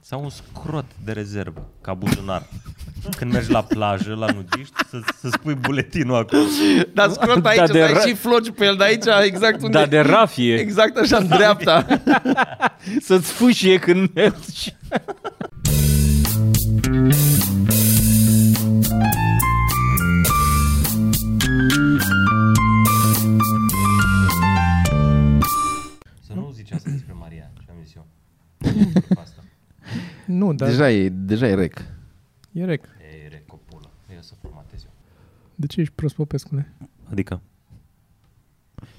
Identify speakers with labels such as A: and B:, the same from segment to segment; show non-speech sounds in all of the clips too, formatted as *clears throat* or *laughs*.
A: Sau un scrot de rezervă, ca buzunar. Când mergi la plajă, la nudiști, să, să spui buletinul acolo.
B: Dar scrot aici,
C: Da,
B: da
C: de
B: de
C: ra-
B: și floci pe el, de aici, exact unde...
C: Da, de rafie.
B: Exact așa, în dreapta.
C: Să-ți fâșie când mergi. *laughs*
D: Nu, dar
B: Deja e, deja e rec.
D: e rec.
A: E recopulă. Eu să formatez eu.
D: De ce ești prost, Popescule?
A: Adică?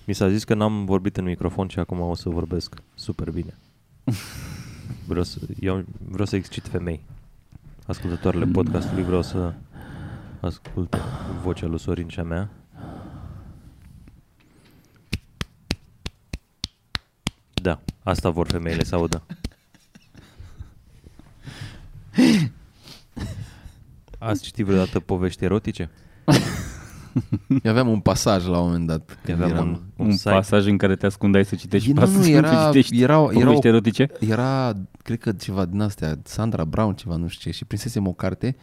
A: Mi s-a zis că n-am vorbit în microfon și acum o să vorbesc super bine. *laughs* Vreau să, eu vreau să excit femei. Ascultătoarele podcastului vreau să asculte vocea lui Sorin și a mea. Da, asta vor femeile să audă. Ați citit vreodată povești erotice? *laughs*
B: Eu aveam un pasaj la un moment dat. Când
A: Aveam
B: eram...
A: un, un,
C: Un
A: site.
C: pasaj în care te ascundeai să citești
B: Nu, nu,
C: pasaje, *laughs*
B: era-
C: să citești
B: erau-
C: povești
B: erau-
C: erotice?
B: Era, cred că ceva din astea, Sandra Brown, ceva, nu știu ce, și prinsesem o carte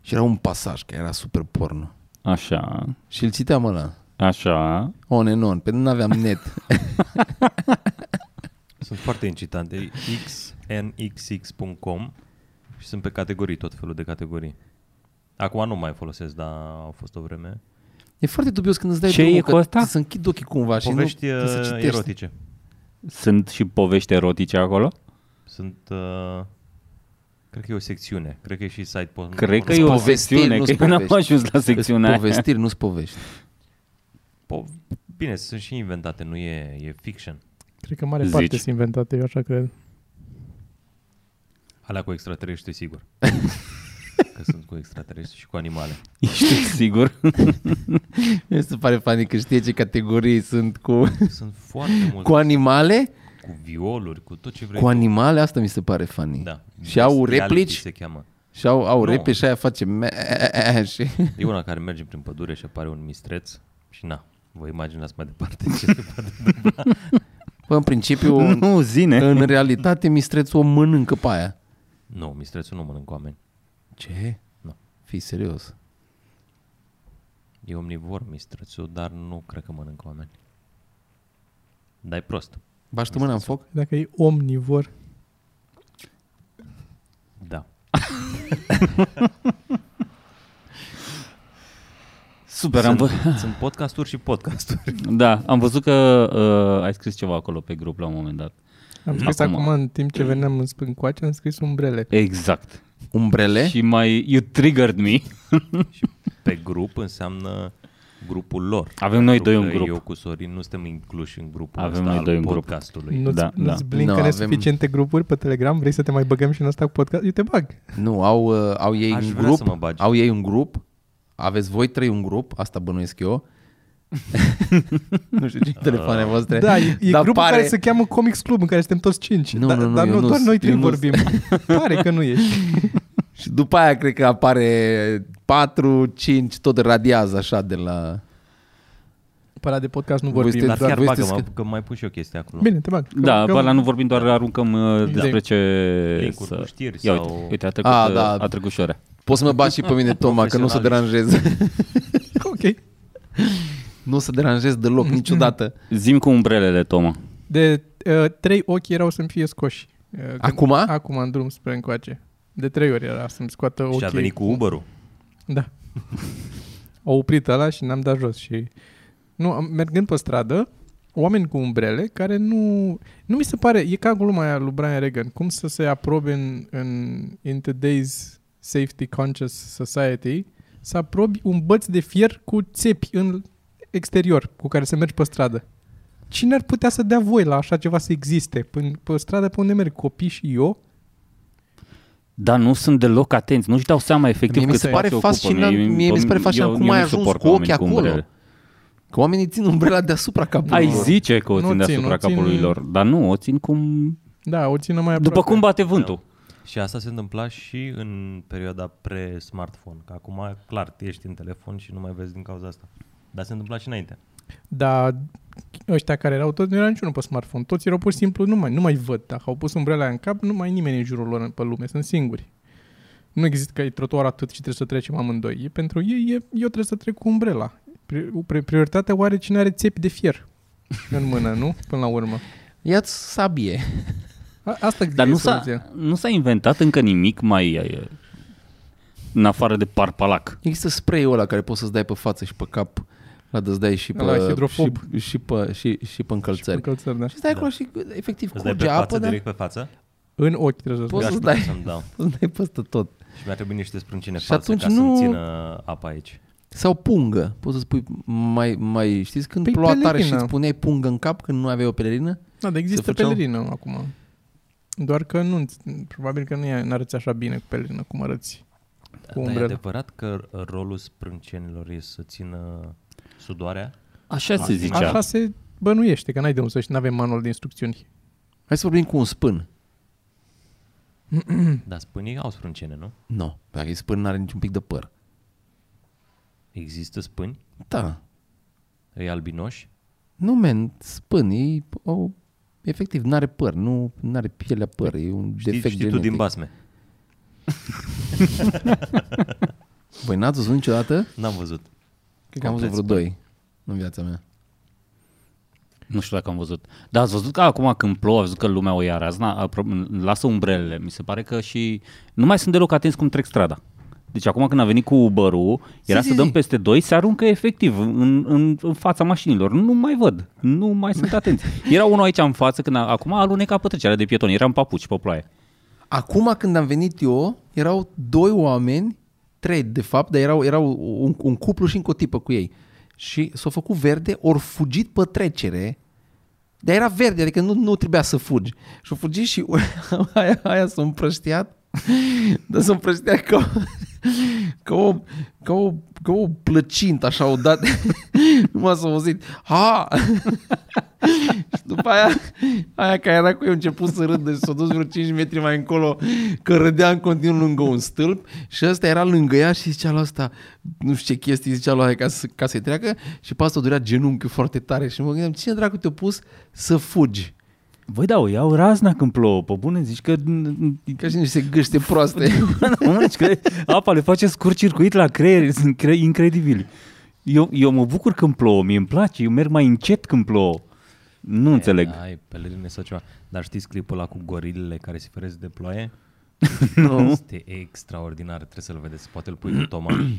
B: și era un pasaj care era super porno.
C: Așa,
B: Și îl citeam ăla,
C: așa.
B: on and on, pentru că nu aveam net. *laughs*
A: Sunt foarte incitante. xnxx.com și sunt pe categorii, tot felul de categorii. Acum nu mai folosesc, dar au fost o vreme.
B: E foarte dubios când îți dai
C: Ce
B: drumul
C: e
B: că
C: cu ăsta?
B: ți- Să închid ochii cumva și
A: Povești
B: nu, trebuie să
A: uh,
B: citești.
A: erotice.
C: Sunt și povești erotice acolo?
A: Sunt, uh, cred că e o secțiune. Cred că e și site porn.
C: Cred că
B: Sunt
C: e o
B: povestiri,
C: secțiune,
B: nu
C: că
B: sunt
C: eu n-am
B: povești.
C: ajuns la secțiunea aia.
B: Povestiri, nu-s povești.
A: Po- Bine, sunt și inventate, nu e, e fiction.
D: Cred că mare
C: Zici.
D: parte sunt inventate, eu așa cred.
A: Alea cu extraterestri, sigur. *laughs* că sunt cu extraterestri și cu animale.
C: Ești sigur? *laughs*
B: Mi se pare funny că știe ce categorii sunt cu,
A: Sunt foarte *laughs* multe.
B: cu animale.
A: cu violuri, cu tot ce vrei
B: Cu
A: tu.
B: animale, asta mi se pare funny.
A: Da.
B: Și au
A: Bestiality
B: replici
A: se cheamă.
B: și au, au
A: Nu.
B: replici și aia face me- și...
A: E una care merge prin pădure și apare un mistreț și na, vă imaginați mai departe ce se poate întâmpla.
B: Bă, în principiu,
C: nu, zine.
B: în realitate, mistrețul o mănâncă pe aia.
A: Nu, mistrețul nu mănâncă oameni.
B: Ce?
A: Nu.
B: Fii serios.
A: E omnivor mistrețul, dar nu cred că mănâncă oameni. Dar e prost.
B: Bași tu mâna în foc?
D: Dacă e omnivor,
A: Da. *laughs*
C: Super, am,
A: Sunt,
C: vă-
A: sunt podcasturi și podcasturi. *laughs*
C: da, am văzut că uh, ai scris ceva acolo pe grup la un moment dat.
D: Am scris
C: Acum.
D: acum, în timp ce veneam în spâncoace, am scris umbrele.
C: Exact.
B: Umbrele?
C: Și mai, you triggered me.
A: și pe grup înseamnă grupul lor.
C: Avem noi
A: Pentru
C: doi un
A: că
C: grup.
A: Eu cu Sorin nu suntem incluși în grupul
C: Avem
A: ăsta
C: noi
A: al
C: doi un grup.
A: podcastului.
D: Nu-ți,
C: Da,
D: da, nu-ți
C: da.
D: blincă
B: Nu,
D: no,
B: avem-
D: suficiente grupuri pe Telegram? Vrei să te mai băgăm și în asta cu podcast? Eu te bag.
B: Nu, au, uh, au ei
A: Aș
B: un
A: vrea
B: grup.
A: să mă bagi.
B: Au ei un grup. Aveți voi trei un grup, asta bănuiesc eu. *laughs* nu știu ce telefoane voastre.
D: Da, e, e
B: Dar
D: grupul
B: pare-
D: care se cheamă Comics Club, în care suntem toți cinci.
B: Nu,
D: dar,
B: nu, nu,
D: dar
B: eu
D: nu,
B: nu
D: doar
B: sunt-
D: noi trei
B: eu nu
D: vorbim. *laughs* Pare că nu ești. *laughs*
B: Și după aia cred că apare 4, 5, tot radiază așa de la...
D: Pe ăla de podcast nu
B: Voi
D: vorbim.
B: sunteți-
A: Dar chiar
B: voi
A: bagă
B: sunteți
A: mă că mai pun și eu chestia acolo.
D: Bine, te bag.
C: Da,
D: Că-
C: pe ăla nu vorbim, doar aruncăm uh, despre ce...
A: Linkuri cu știri
C: Ia
A: sau-
C: uite, uite, a trecut,
B: A,
C: a,
B: da.
C: a trecut și ora.
B: Poți să mă bagi și pe mine, Toma, că nu o să deranjez.
D: Ok.
B: Nu o să deranjez deloc, *laughs* niciodată.
C: Zim cu umbrelele, Toma.
D: De uh, trei ochi erau să-mi fie scoși. Uh, când-
B: Acum?
D: Acum, în drum spre încoace. De trei ori era să-mi scoată ochii.
A: Și a venit cu Uber-ul.
D: Da. Au oprit ăla și n-am dat jos și... Nu, am- mergând pe stradă, oameni cu umbrele care nu... Nu mi se pare... E ca gluma aia lui Brian Regan. Cum să se aprobe în, în in today's safety conscious society să aprobi un băț de fier cu țepi în exterior cu care să mergi pe stradă. Cine ar putea să dea voi la așa ceva să existe? Pe, pe stradă pe unde merg copii și eu?
C: Dar nu sunt deloc atenți, nu-și dau seama efectiv
B: Mie mi
C: cât
B: se pare
C: spațiu ocupă.
B: fascinant- mie mi se pare fascinant
C: eu-
B: cum
C: eu
B: ai
C: nu
B: ajuns
C: suport
B: cu ochii
C: oameni
B: acolo.
C: umbrele.
B: Că oamenii țin umbrela deasupra capului.
C: Ai
B: lor.
C: zice că o
D: Nu
C: țin
D: țin,
C: deasupra
D: o țin-
C: capului lor, dar nu, o țin cum...
D: Da, o țină mai aproape.
C: După cum bate vântul.
A: Și asta se întâmpla și în perioada pre-smartphone. Că acum, clar, tu ești în telefon și nu mai vezi din cauza asta. Dar se întâmpla și înainte.
D: Dar ăștia care erau toți, nu era niciunul pe smartphone. Toți erau pur și simplu, nu mai, nu mai văd. Dacă au pus umbrela aia în cap, nu mai e nimeni în jurul lor pe lume. Sunt singuri. Nu există că e trotuar atât și trebuie să trecem amândoi. E pentru ei, e, eu trebuie să trec cu umbrela. Pri- pri- Prioritatea oare cine are țepi de fier *laughs* în mână, nu? Până la urmă.
B: Ia-ți sabie.
D: A, asta
C: Dar
D: e
C: nu s-a,
D: soluția.
C: nu s-a inventat încă nimic mai eh, în afară de parpalac.
B: Există spray-ul ăla care poți să-ți dai pe față și pe cap. La dă dai și pe,
D: Ăla hidrofob.
B: și, și, pe, și, și pe încălțări.
D: Încălțări, da.
B: Și stai
A: Da.
B: acolo și efectiv
A: Îți dai pe
B: curge
A: față,
B: apă, dar
A: direct pe față?
D: În ochi trebuie să
B: Poți
A: Eu
B: să
A: aș
B: dai.
A: putea să-mi dau. *laughs*
B: îți dai peste tot.
A: Și mi-ar trebui niște sprâncine
B: Și
A: false
B: atunci
A: ca
B: nu-
A: să-mi țină apa aici.
B: Sau pungă. Poți să spui mai, mai știți când
D: Păi
B: ploua tare și
D: pelerină.
B: îți puneai pungă în cap când nu aveai o pelerină?
D: Da, dar există
B: făceau-
D: pelerină acum. Doar că nu, probabil că nu e, n-arăți așa bine cu pelerină cum arăți. Cu
A: Dar e
D: umbrelă.
A: adevărat că rolul sprâncenilor e să țină sudoarea?
C: Așa se zicea.
D: Așa se bănuiește, că n-ai de unde să știi, n-avem manual de instrucțiuni.
B: Hai să vorbim cu un spân. *clears throat*
A: Dar spânii au sprâncene, nu?
B: Nu. No. Dacă e spân, n-are niciun pic de păr.
A: Există spâni?
B: Da.
A: E albinoși?
B: Nu, men, spân, e, o, efectiv, n-are păr, nu are pielea păr, e un
A: Știi,
B: defect
A: știi tu
B: genetic.
A: din basme. *laughs*
B: Voi n-ați văzut niciodată?
A: N-am văzut.
B: Cred că am văzut vreo
A: Complet
B: doi în viața mea.
C: Nu știu dacă am văzut. Dar ați văzut că acum când plouă, ați văzut că lumea o ia razna, apro- lasă umbrelele. Mi se pare că și nu mai sunt deloc atenți cum trec strada. Deci acum când a venit cu Uber-ul, era
B: zi,
C: să dăm
B: zi.
C: peste doi, se aruncă efectiv în, în, în fața mașinilor. Nu mai văd, nu mai sunt *laughs* atenți. Era unul aici în față, când a, acum a alunecat pe trecerea de pietoni, era în papuci pe ploaie.
B: Acum când am venit eu, erau doi oameni, trei de fapt, dar erau, erau un, un cuplu și încă o tipă cu ei. Și s-au făcut verde, ori fugit pe trecere, dar era verde, adică nu, nu trebuia să fugi. Și au fugit și *laughs* aia, aia s-a împrăștiat, *laughs* dar s-a împrăștiat ca, *laughs* ca, o, ca, o, ca o plăcintă, așa, o dat, numai s-a auzit, ha! Și *laughs* după aia, aia care era cu eu a început să râdă și s-a dus vreo 5 metri mai încolo că râdea în continuu lângă un stâlp și ăsta era lângă ea și zicea la asta, nu știu ce chestii zicea la aia ca, să, ca să-i treacă și pe asta o durea genunchiul foarte tare și mă gândeam, cine dracu te-a pus să fugi?
C: Voi da, o iau razna când plouă, pe bune, zici că...
B: Ca și niște gâște proaste. *laughs*
C: Nu, zici că apa le face scurt circuit la creier, sunt cre- incredibili. Eu, eu mă bucur când plouă, mie îmi place, eu merg mai încet când plouă. Nu înțeleg.
A: Ai pelerine sau ceva. Dar știți clipul ăla cu gorilele care se feresc de ploaie? *laughs*
C: Nu.
A: Este extraordinar, trebuie să-l vedeți. Poate îl pui cu Toma. *clears throat* Poate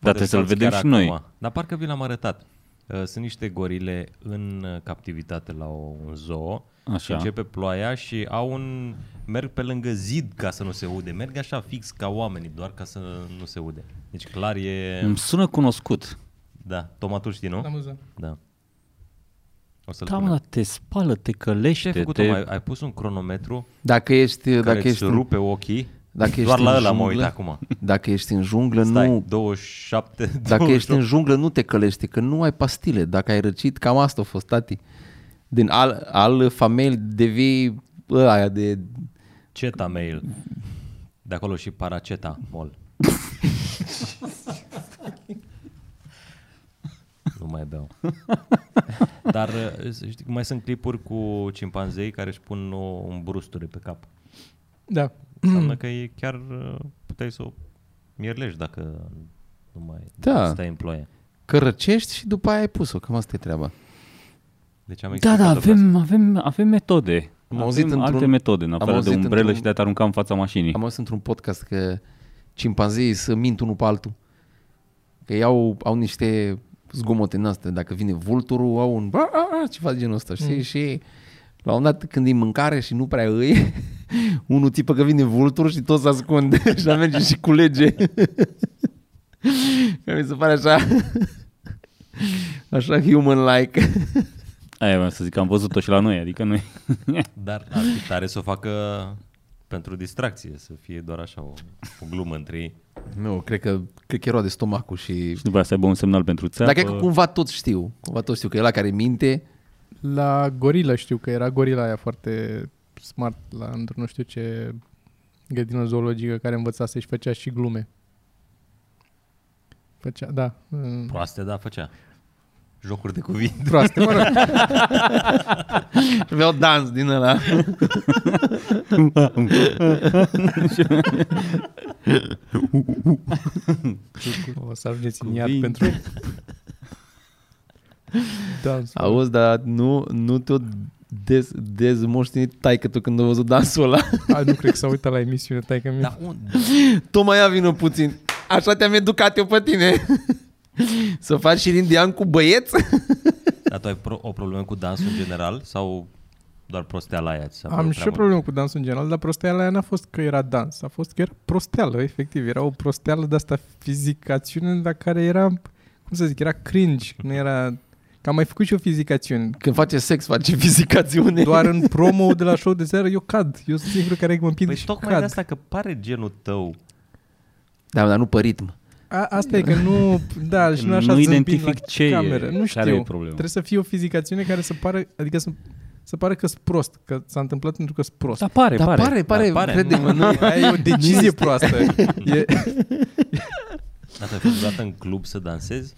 C: trebuie să-l
A: stați
C: vedem
A: chiar
C: și noi.
A: acum. Dar parcă vi l-am arătat. Uh, Sunt niște gorile în uh, captivitate la o, un zoo și
C: Așa.
A: începe ploaia și au un... merg pe lângă zid ca să nu se ude. Merg așa fix ca oamenii, doar ca să nu se ude. Deci clar e...
C: Îmi sună cunoscut.
A: Da, Toma tu știi, nu?
D: Amuzant.
A: Da. O să-l
C: Da, mă,
A: punem.
C: dar te spală, te
A: Ce
C: călește,
A: ai făcut,
C: te...
A: Toma? Ai, ai pus un cronometru
B: Dacă ești,
A: care
B: dacă
A: îți
B: ești, în,
A: rupe ochii?
B: dacă ești
A: Doar la
B: în
A: ăla mă
B: junglă,
A: uit acum.
B: Dacă ești în junglă,
A: Stai,
B: nu,
A: 27,
B: Dacă
A: 28.
B: ești în junglă, nu te călește, că nu ai pastile. Dacă ai răcit, cam asta a fost, tati. Din al, al femei devii ăla de...
A: Ceta mail. De acolo și paraceta mol. *laughs* nu mai beau. Dar uh, știi, că mai sunt clipuri cu cimpanzei care își pun o, un brusturi pe cap.
D: Da.
A: Înseamnă că e chiar uh, puteai să o mierlești dacă nu mai
B: Da.
A: stai în ploaie.
B: Că răcești și după aia ai pus-o. Cam asta e treaba.
A: Deci am
C: Da,
A: explicat-o
C: da,
A: pe asta.
C: avem, avem, avem metode.
B: Am auzit
C: avem
B: într-un-
C: alte metode, în
B: am
C: afară de
B: auzit
C: umbrelă
B: într-un-
C: și de a te arunca în fața mașinii.
B: Am auzit într-un podcast că cimpanzeii să mint unul pe altul. Că ei au, au niște zgomote în astea. Dacă vine vulturul, au un... A, a, a, ceva de genul ăsta, știi? Mm. Și la un dat când e mâncare și nu prea îi, *laughs* unul tipă că vine vulturul și tot se ascunde *laughs* și merge și culege. *laughs* Că mi se pare așa... Așa human-like.
C: Aia vreau să zic, am văzut-o și la noi, adică noi.
A: Dar ar fi tare să o facă pentru distracție, să fie doar așa o, o glumă între ei.
B: Nu, cred că, cred că era de stomacul și...
C: și după aia să aibă un semnal pentru țeapă.
B: Dar cred că cumva toți știu. Cumva toți știu că e la care minte
D: La gorila știu că era gorila aia foarte smart la într nu știu ce grădină zoologică care învățase și făcea și glume. Făcea, da. mm,
A: Proaste, da, făcea. Jocuri de cuvinte.
D: proaste, mă rog. *laughs*
B: Aveau dans din ăla. *laughs*
D: O să ajungeți în iad
C: Cuvinte.
D: pentru... Da,
B: Auzi, dar nu, nu te-o dez, dezmoștenit taică tu când a văzut dansul ăla.
D: A, nu cred că s-a uitat la emisiune, tai că
A: Da, unde?
B: Tu mai ia vină puțin. Așa te-am educat eu pe tine. *laughs* Să faci și indian cu băieți?
A: Dar tu ai pro- o problemă cu dansul în general sau doar prosteala aia? ți s-a
D: Am
A: părut
D: și
A: prea
D: o problemă cu dansul în general, dar prosteala aia n-a fost că era dans, a fost că era prosteală, efectiv. Era o prosteală de asta fizicațiune, la care era, cum să zic, era cringe, nu era... Că am mai făcut și o fizicațiune.
B: Când face sex, face fizicațiune.
D: Doar în *laughs* promo de la show de seară eu cad. Eu sunt singurul care mă împing
A: Păi
D: și
A: tocmai
D: cad.
A: de asta că pare genul tău.
B: Da, dar nu pe ritm.
D: A, asta e că nu, da, și nu așa
C: Nu
D: zâmbind
C: identific
D: la
C: ce e,
D: cameră. Nu
C: care
D: știu.
C: e problema.
D: Trebuie să fie o fizicațiune care să pară, adică să, să pară că sunt prost, că s-a întâmplat pentru că sunt prost.
C: Dar pare,
B: Dar
C: pare.
B: pare, pare,
A: Da, pare.
B: crede-mă, nu.
D: Aia e o decizie proastă. *laughs* E,
A: Dar tu ai fost vreodată în club să dansezi?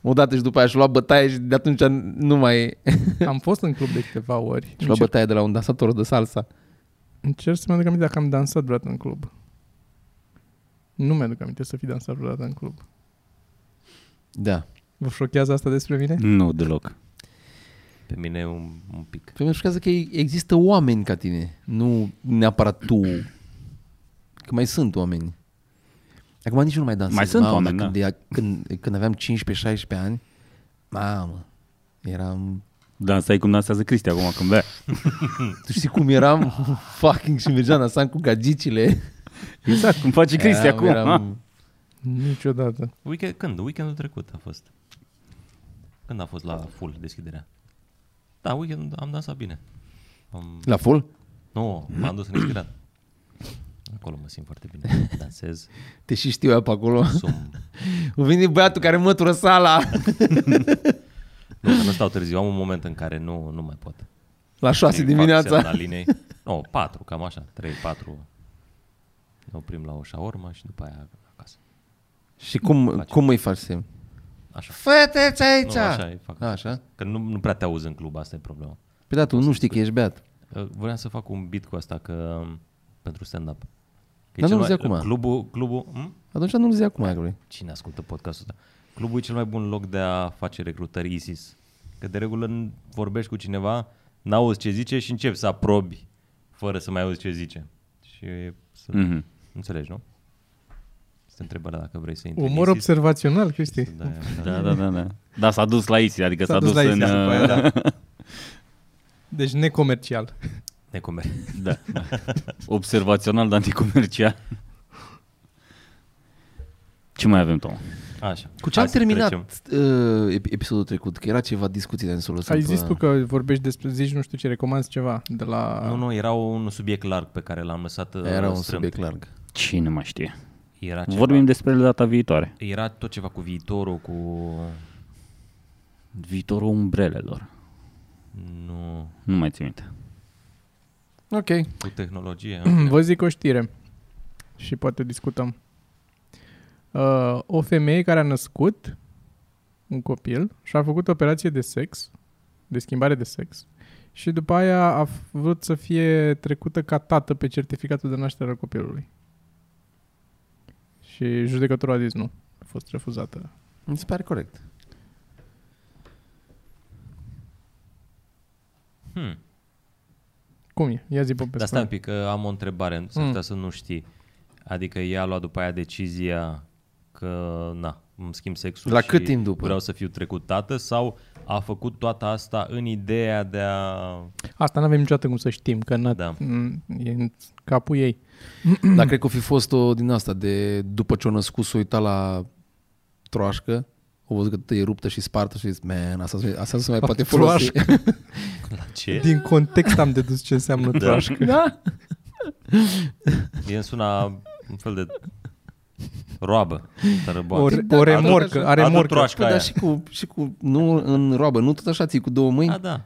B: Odată și după aia și lua bătaie și de atunci nu mai... *laughs*
D: am fost în club de câteva ori.
B: Și lua
D: Încerc,
B: bătaie de la un dansator de salsa.
D: încerc să mă aduc aminte dacă am dansat vreodată în club. Nu mi-aduc aminte să fi dansat vreodată în club.
B: Da.
D: Vă șochează asta despre mine?
C: Nu, deloc.
A: Pe mine un, un pic.
B: Pe mine șochează că există oameni ca tine, nu neapărat tu. Că mai sunt oameni. Acum nici nu mai dansez.
C: Mai sunt
B: Mamă,
C: oameni,
B: când,
C: da.
B: ea- când, când aveam 15-16 ani, mamă, eram...
C: Dansai cum dansează Cristi acum când bea. *laughs*
B: Tu știi cum eram? *laughs* Fucking și mergeam dansam cu gagicile. *laughs*
C: Exact, cum face Cristi
B: Eram-
C: acum.
B: eram-
D: Niciodată.
A: Weekend, când? Weekendul trecut a fost. Când a fost la full deschiderea? Da, weekend am dansat bine. Am,
B: La full?
A: nu, m-am dus în Isgrad. Acolo mă simt foarte bine. *laughs* Dansez,
B: Te și știu eu pe acolo.
A: sum.
B: O vine băiatul care mătură sala *laughs*
A: Nu, că nu stau târziu. Am un moment în care nu, nu mai pot.
B: la 6
A: Fac
B: dimineața.
A: semnalinei. Nu, 4, cam așa. 3, 4. Ne oprim la o șaormă și după aia acasă.
B: Și cum,
A: Face.
B: cum îi faci semn?
A: Așa.
B: Fete aici!
A: Nu, așa e, fac.
B: Așa?
A: Că nu, nu prea te auzi în club, asta e problema.
B: Păi da, tu nu știi că ești beat.
A: Uh, Vreau să fac un beat cu asta că pentru stand-up. Că e
B: Dar
A: cel
B: nu-l
A: mai-
B: zi acum.
A: Clubul, clubul, hm?
B: Atunci nu-l zi acum, Agri.
A: Cine ascultă podcastul ăsta? Clubul e cel mai bun loc de a face recrutări ISIS. Că de regulă n- vorbești cu cineva, n-auzi ce zice și începi să aprobi fără să mai auzi ce zice. Și să
C: Mhm.
A: Înțelegi, nu? Este întrebarea dacă vrei să intri
D: Umor
A: în ISIS.
D: observațional, Cristi.
A: Da,
C: Da, da, da, da. Da, s-a dus la ISIS, adică s-a,
D: S-a dus la
C: în...
D: ISIS după aia,
C: uh,
D: da. *laughs* Deci necomercial.
A: Necomer.
C: da. Observațional, dar anticomercial. Ce mai avem, Tom?
A: Așa.
B: Cu ce am
A: Hai să
B: terminat
A: trecem.
B: uh, ep- episodul trecut? Că era ceva discuții de să
D: Ai zis tu că vorbești despre, zici nu știu ce, recomanzi ceva de la...
A: Nu, nu, era un subiect larg pe care l-am lăsat uh,
B: Era un
A: strâmb.
B: subiect larg.
C: Cine mai știe?
A: Era ceva,
C: Vorbim despre ele data viitoare.
A: Era tot ceva cu viitorul, cu...
C: Viitorul umbrelelor.
A: Nu,
C: Nu mai țin minte.
B: Ok.
A: cu tehnologie. *clears throat*
D: Vă zic o știre și poate discutăm. Uh, o femeie care a născut un copil și a făcut operație de sex, de schimbare de sex, și după aia a f- vrut să fie trecută ca tată pe certificatul de naștere al copilului. Și judecătorul a zis nu. A fost refuzată.
B: Mi se pare corect.
A: Hmm.
D: Cum e? Ia zi, Popescu.
A: Dar stai un pic, că am o întrebare, s-ar
D: Mm.
A: putea să nu știi. Adică ea a luat după aia decizia că, na, îmi schimb sexul
B: La
A: și
B: cât timp după?
A: vreau să fiu trecut tată sau a făcut toată asta în ideea de a...
D: Asta nu avem niciodată cum să știm, că n-a,
A: Da.
D: m- e în capul ei. *clears throat*
B: Dar cred că o fi fost o din asta de după ce o născut s-o uita la troașcă, o văzut că e ruptă și spartă și zis, man, asta, se- asta se mai *laughs* poate folosi. *laughs*
A: La ce?
D: Din context am dedus ce înseamnă
A: Da.
D: troașcă.
B: da?
A: Mie îmi suna un fel de roabă tărăboană.
D: O,
B: Da,
D: o
B: adu-
D: remorcă, are
A: adu
D: remorcă.
A: troașcă.
B: Păi,
A: aia.
B: dar și cu, și cu, nu în roabă, nu tot așa ții cu două mâini.
A: A, da,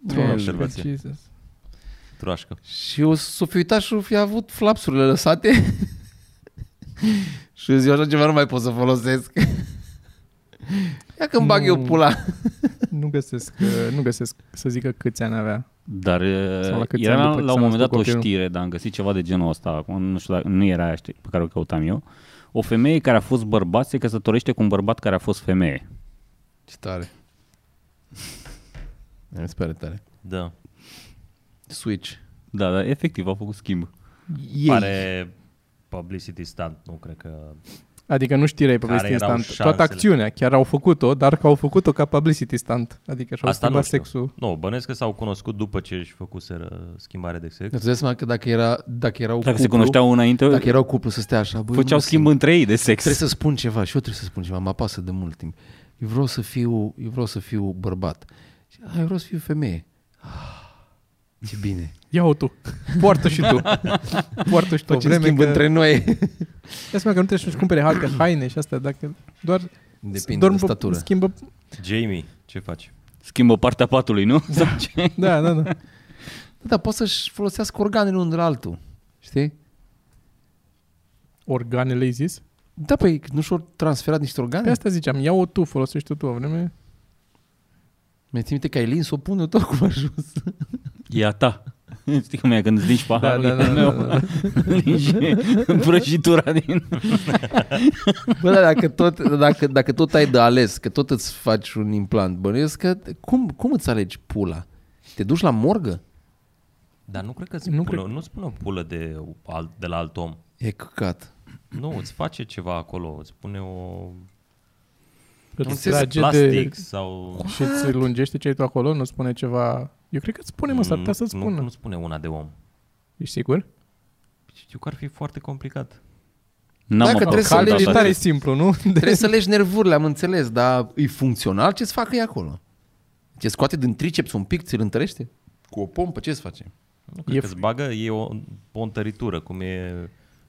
D: Doamne,
A: observație.
D: Jesus.
A: troașcă.
B: Și o s-o fi uitat și o fi avut flapsurile lăsate. *laughs* și eu zic, așa ceva nu mai pot să folosesc. *laughs* Ia că-mi bag eu pula. *laughs*
D: Nu găsesc, uh, nu găsesc să zică câți ani avea.
C: Dar
D: Sau la câți
C: era
D: ani
C: la,
D: după ce
C: la
D: s-a
C: un moment dat
D: născut
C: o
D: copilul?
C: știre, dar am găsit ceva de genul ăsta, acum nu știu dacă, nu era aia știi, pe care o căutam eu. O femeie care a fost bărbat se căsătorește cu un bărbat care a fost femeie.
B: Ce tare. Mi se pare tare.
A: Da.
B: Switch.
C: Da, da, efectiv a făcut schimb.
B: Ei.
A: Pare publicity stunt, nu cred că...
D: Adică nu știrea pe
A: Care
D: publicity
A: erau
D: stunt. Toată
A: șansele?
D: acțiunea. Chiar au făcut-o, dar că au făcut-o ca publicity stunt. Adică și-au
A: Asta nu
D: schimbat
A: știu.
D: sexul.
A: Nu, bănesc că s-au cunoscut după ce își făcuseră schimbare de sex.
B: Îți dai seama că dacă, era, dacă erau
C: Dacă
B: cuplu,
C: se cunoșteau înainte,
B: dacă erau cuplu să stea așa, băi,
C: făceau
B: nu,
C: schimb între ei de sex.
B: Trebuie să spun ceva și eu trebuie să spun ceva, mă apasă de mult timp. Eu vreau să fiu, eu vreau să fiu bărbat. Și, "A, eu vreau să fiu femeie. Ah, ce bine.
D: Ia-o tu. Poartă și tu. Poartă și tu. o
B: Facem
D: vreme
B: schimb
D: că...
B: între noi.
D: Ia seama că nu trebuie să-și cumpere haine, haine și astea. Dacă doar
B: Depinde
D: dorm
B: de
D: pe-
B: statură.
D: Schimbă...
A: Jamie, ce faci?
C: Schimbă partea patului, nu? Sau *laughs* ce?
D: Da, da, da.
B: Da, dar poate să-și folosească organele unul de la altul. Știi?
D: Organele, ai zis?
B: Da, păi nu și-au transferat niște
D: Pe
B: organe?
D: asta ziceam. Ia-o tu, folosește tu o vreme.
B: Mi-ai ținut minte că ai lins, o pune tot cum a ajuns.
C: E a ta. Știi cum e când îți lingi paharul?
D: Da, da,
C: e
D: da,
C: meu.
D: da, da.
C: Lingi prăjitura din...
B: Bă, da, dacă tot, dacă, dacă tot ai de ales, că tot îți faci un implant, bănuiesc că cum, cum îți alegi pula? Te duci la morgă?
A: Dar nu cred că
D: Nu
A: nu,
D: cred.
A: pune, nu spune o pulă de, alt, de la alt om.
B: E căcat.
A: Nu, îți face ceva acolo, îți pune o
D: Îți
B: înțeles,
D: trage
A: plastic
D: de...
A: sau...
D: Și îți lungește ce ai tu acolo? Nu spune ceva... Eu cred că îți spune, mă, s-ar putea să-ți
A: nu,
D: spună.
A: nu spune una de om.
D: Ești sigur?
A: Știu că ar fi foarte complicat.
C: N-am
B: Dacă trebuie să
C: apucat
B: alegi
D: E
C: data
D: tare
C: asta.
D: simplu, nu? *laughs*
B: Trebuie să legi nervurile, am înțeles, dar e funcțional ce-ți facă e acolo? Ce scoate din triceps un pic, ți-l întărește? Cu o pompă, ce-ți face?
A: Nu cred
D: E
A: că îți bagă, e o, o întăritură, cum e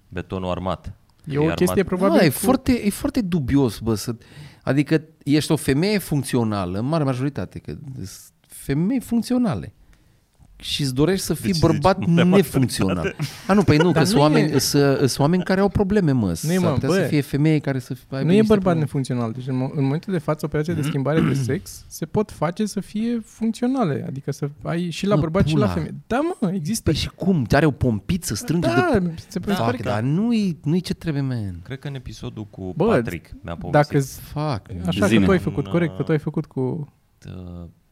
A: betonul armat.
D: E o
A: armat.
D: chestie probabil...
B: Da, e,
D: cu-
B: foarte, e foarte dubios, bă, să... Adică ești o femeie funcțională, în mare majoritate, că sunt femei funcționale. Și îți dorești să fii
A: ce
B: bărbat
A: zici, mare
B: nefuncțional. A, nu, păi nu, că
D: Dar
B: sunt
D: nu e-
B: oameni, sunt- sunt oameni care au probleme, mă.
D: Nu e,
B: S-ar
D: mă,
B: putea
D: bă.
B: să fie femei care să fie...
D: Nu e bărbat nefuncțional. Deci în, mo- în momentul de față, operațiile de schimbare de sex se pot face să fie funcționale. Adică să ai și la
B: Mă,
D: bărbat și la
B: pula.
D: femeie. Da, mă, există.
B: Păi și cum? Are o pompiță, strânge
D: da,
B: de...
D: se
A: Da,
D: pare
B: Fuck,
D: că...
B: dar nu-i, nu-i ce trebuie, man.
A: Cred că în episodul cu
D: Bă,
A: Patrick mi-a povestit.
D: Dacă
B: Fuck.
D: Așa
C: Zine.
D: că tu ai făcut,
A: Un,
D: corect, că
A: uh,
D: tu ai făcut cu...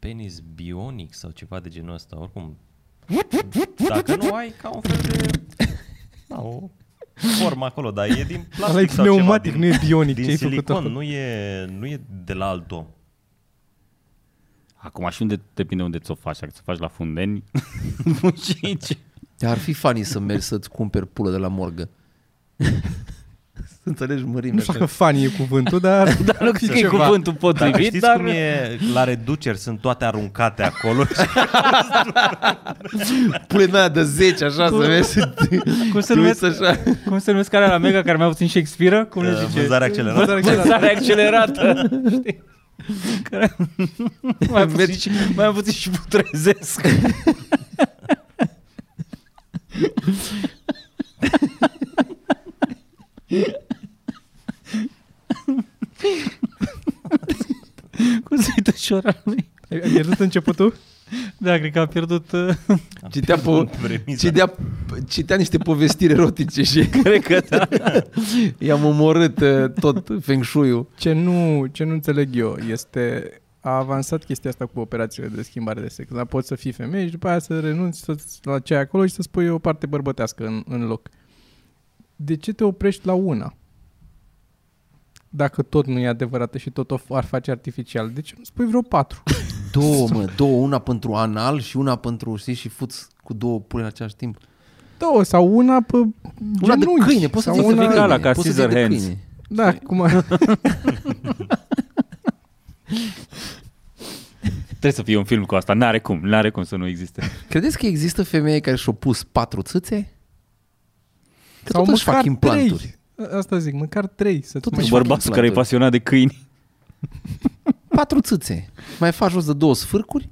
A: uh, penis bionic sau ceva de genul ăsta, oricum. Dacă nu ai ca un fel de... *laughs* Da, o formă acolo, dar e din
D: Ăla
A: plastic
D: e
A: sau ceva,
D: pneumatic,
A: din,
D: nu e bionic
A: din
D: ce ai făcut
A: silicon,
D: acolo.
A: nu e, nu e de la alt om.
C: Acum și unde depinde unde ți-o faci. Dacă ți-o faci la fundeni, *laughs* și ce?
B: Dar ar fi funny să mergi să-ți cumperi pulă de la morgă. Să înțelegi mărimea.
D: Nu știu dacă fan e cuvântul, dar... *laughs*
C: Dar nu cred că e
D: Ceva.
C: cuvântul
A: Dar
C: potrivit,
A: știți
C: dar...
A: cum e la reduceri, sunt toate aruncate acolo
B: Pule din aia de 10, așa, să vezi.
C: Cum se
B: Te
C: numesc,
B: uiți așa.
C: cum se numesc care la Mega care mai puțin Shakespeare? Cum le
A: Uh,
C: zice?
A: vânzare accelerată.
D: Vânzare accelerată.
C: Vânzare accelerată. Știi? Care... *laughs* mai, puțin, și- mai puțin și putrezesc. *laughs* *laughs* Cum se uită șora lui?
D: Ai ai pierdut începutul?
C: Da, cred că a pierdut... uh,
B: Citea, po-
A: Premisa.
B: citea, citea niște povestiri erotice și *laughs*
C: Cred că da. *laughs*
B: i-am omorât uh, tot feng shui-ul.
D: Ce nu, ce nu înțeleg eu este a avansat chestia asta cu operațiile de schimbare de sex. Dar poți să fii femeie și după aia să renunți să, la ce ai acolo și să spui o parte bărbătească în, în loc. De ce te oprești la una? Dacă tot nu e adevărată și tot o ar face artificial, de ce nu spui vreo patru? *laughs*
B: Două, mă, două, una pentru anal și una pentru, știi, și fuți cu două pule în același timp.
D: Două sau una pe
B: Una de
D: genunchi,
B: câine, poți să
D: sau
B: fii
C: una-
B: de
C: ca
B: câine,
C: ăla, ca
B: poți să fii de
C: Scissorhands.
B: câine.
D: Da, cum a... *laughs*
C: Trebuie să fie un film cu asta. N-are cum, n-are cum să nu existe.
B: Credeți că există femei care și-au pus patru țâțe? Că
D: sau
B: tot își fac
D: măcar
B: implanturi.
D: Trei. Asta zic, măcar trei. Să-ți
B: Tot
D: mai...
B: își fac
C: Bărbatul care e
B: implanturi.
C: pasionat de câini. *laughs*
B: Patru țâțe. Mai faci jos de două sfârcuri?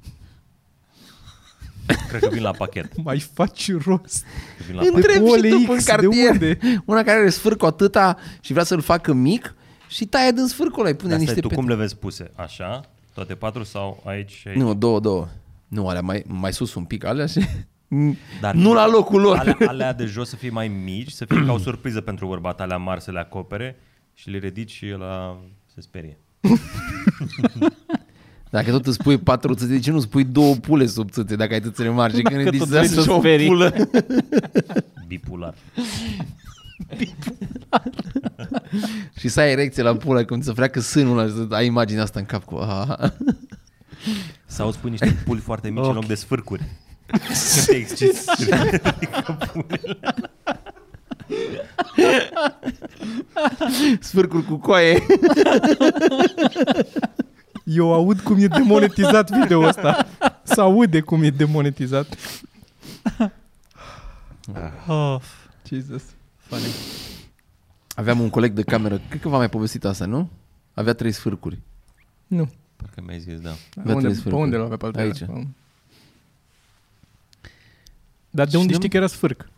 A: Cred că vin la pachet. *laughs*
D: mai faci rost.
A: Că vin la pachet.
B: Întreb
D: cu
B: și tu
D: OLX,
B: în
D: de
B: cartier.
D: unde? *laughs*
B: Una care are sfârcul atâta și vrea să-l facă mic și taie din sfârcul ăla, îi pune
A: Dar
B: niște
A: stai, tu
B: pete.
A: cum le vezi puse? Așa? Toate patru sau aici și aici?
B: Nu, două, două. Nu, alea mai, mai sus un pic, alea și...
A: Dar
B: nu la locul lor.
A: Alea, alea de jos să fie mai mici, să fie ca o surpriză pentru bărbat, alea mari să le acopere și le ridici și ăla se sperie.
B: Dacă tot îți pui patru țâțe, de ce nu îți pui două pule sub țâțe dacă ai țâțele mari și când
C: Dacă
B: ridici
C: tot
B: să
C: vrei să
B: și o
C: sperii.
B: pulă?
A: Bipular. *laughs*
B: și să ai erecție la pulă, cum să freacă sânul ăla și să ai imaginea asta în cap cu... Ah.
A: Sau îți pui niște puli foarte mici în loc de sfârcuri. Când te exciți.
B: Sfârcuri cu coaie.
D: Eu aud cum e demonetizat video ăsta. Să aude cum e demonetizat.
C: Oh.
D: Jesus. Funny.
B: Aveam un coleg de cameră, cred că v-am mai povestit asta, nu? Avea trei sfârcuri.
D: Nu.
A: Parcă mi-ai zis, da.
B: Avea
D: Unde,
B: trei
D: pe
B: sfârcuri.
D: unde l avea pe altele?
B: Aici.
D: Dar de
B: Și
D: unde
B: nu-
D: știi că era sfârc?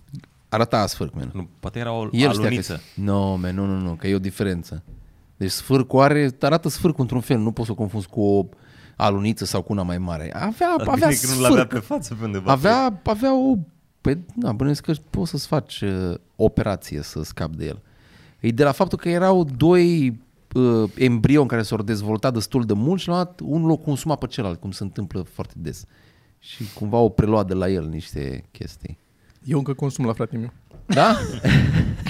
B: Arăta sfârc, man.
A: Nu, poate era o
B: El știa că...
A: aluniță.
B: Nu, man, nu, nu, nu, că e o diferență. Deci sfârcul are, arată sfârcul într-un fel, nu poți să o confunzi cu o aluniță sau cu una mai mare. Avea,
A: Dar
B: avea
A: bine că nu l-avea
B: sfârc.
A: pe față pe undeva.
B: Avea, avea o... Pe, na, bănuiesc că poți să-ți faci uh, operație să scapi de el. E de la faptul că erau doi uh, embrioni care s-au dezvoltat destul de mult și la un dat unul o consuma pe celălalt, cum se întâmplă foarte des. Și cumva o prelua de la el niște chestii.
D: Eu încă consum la fratele meu.
B: Da?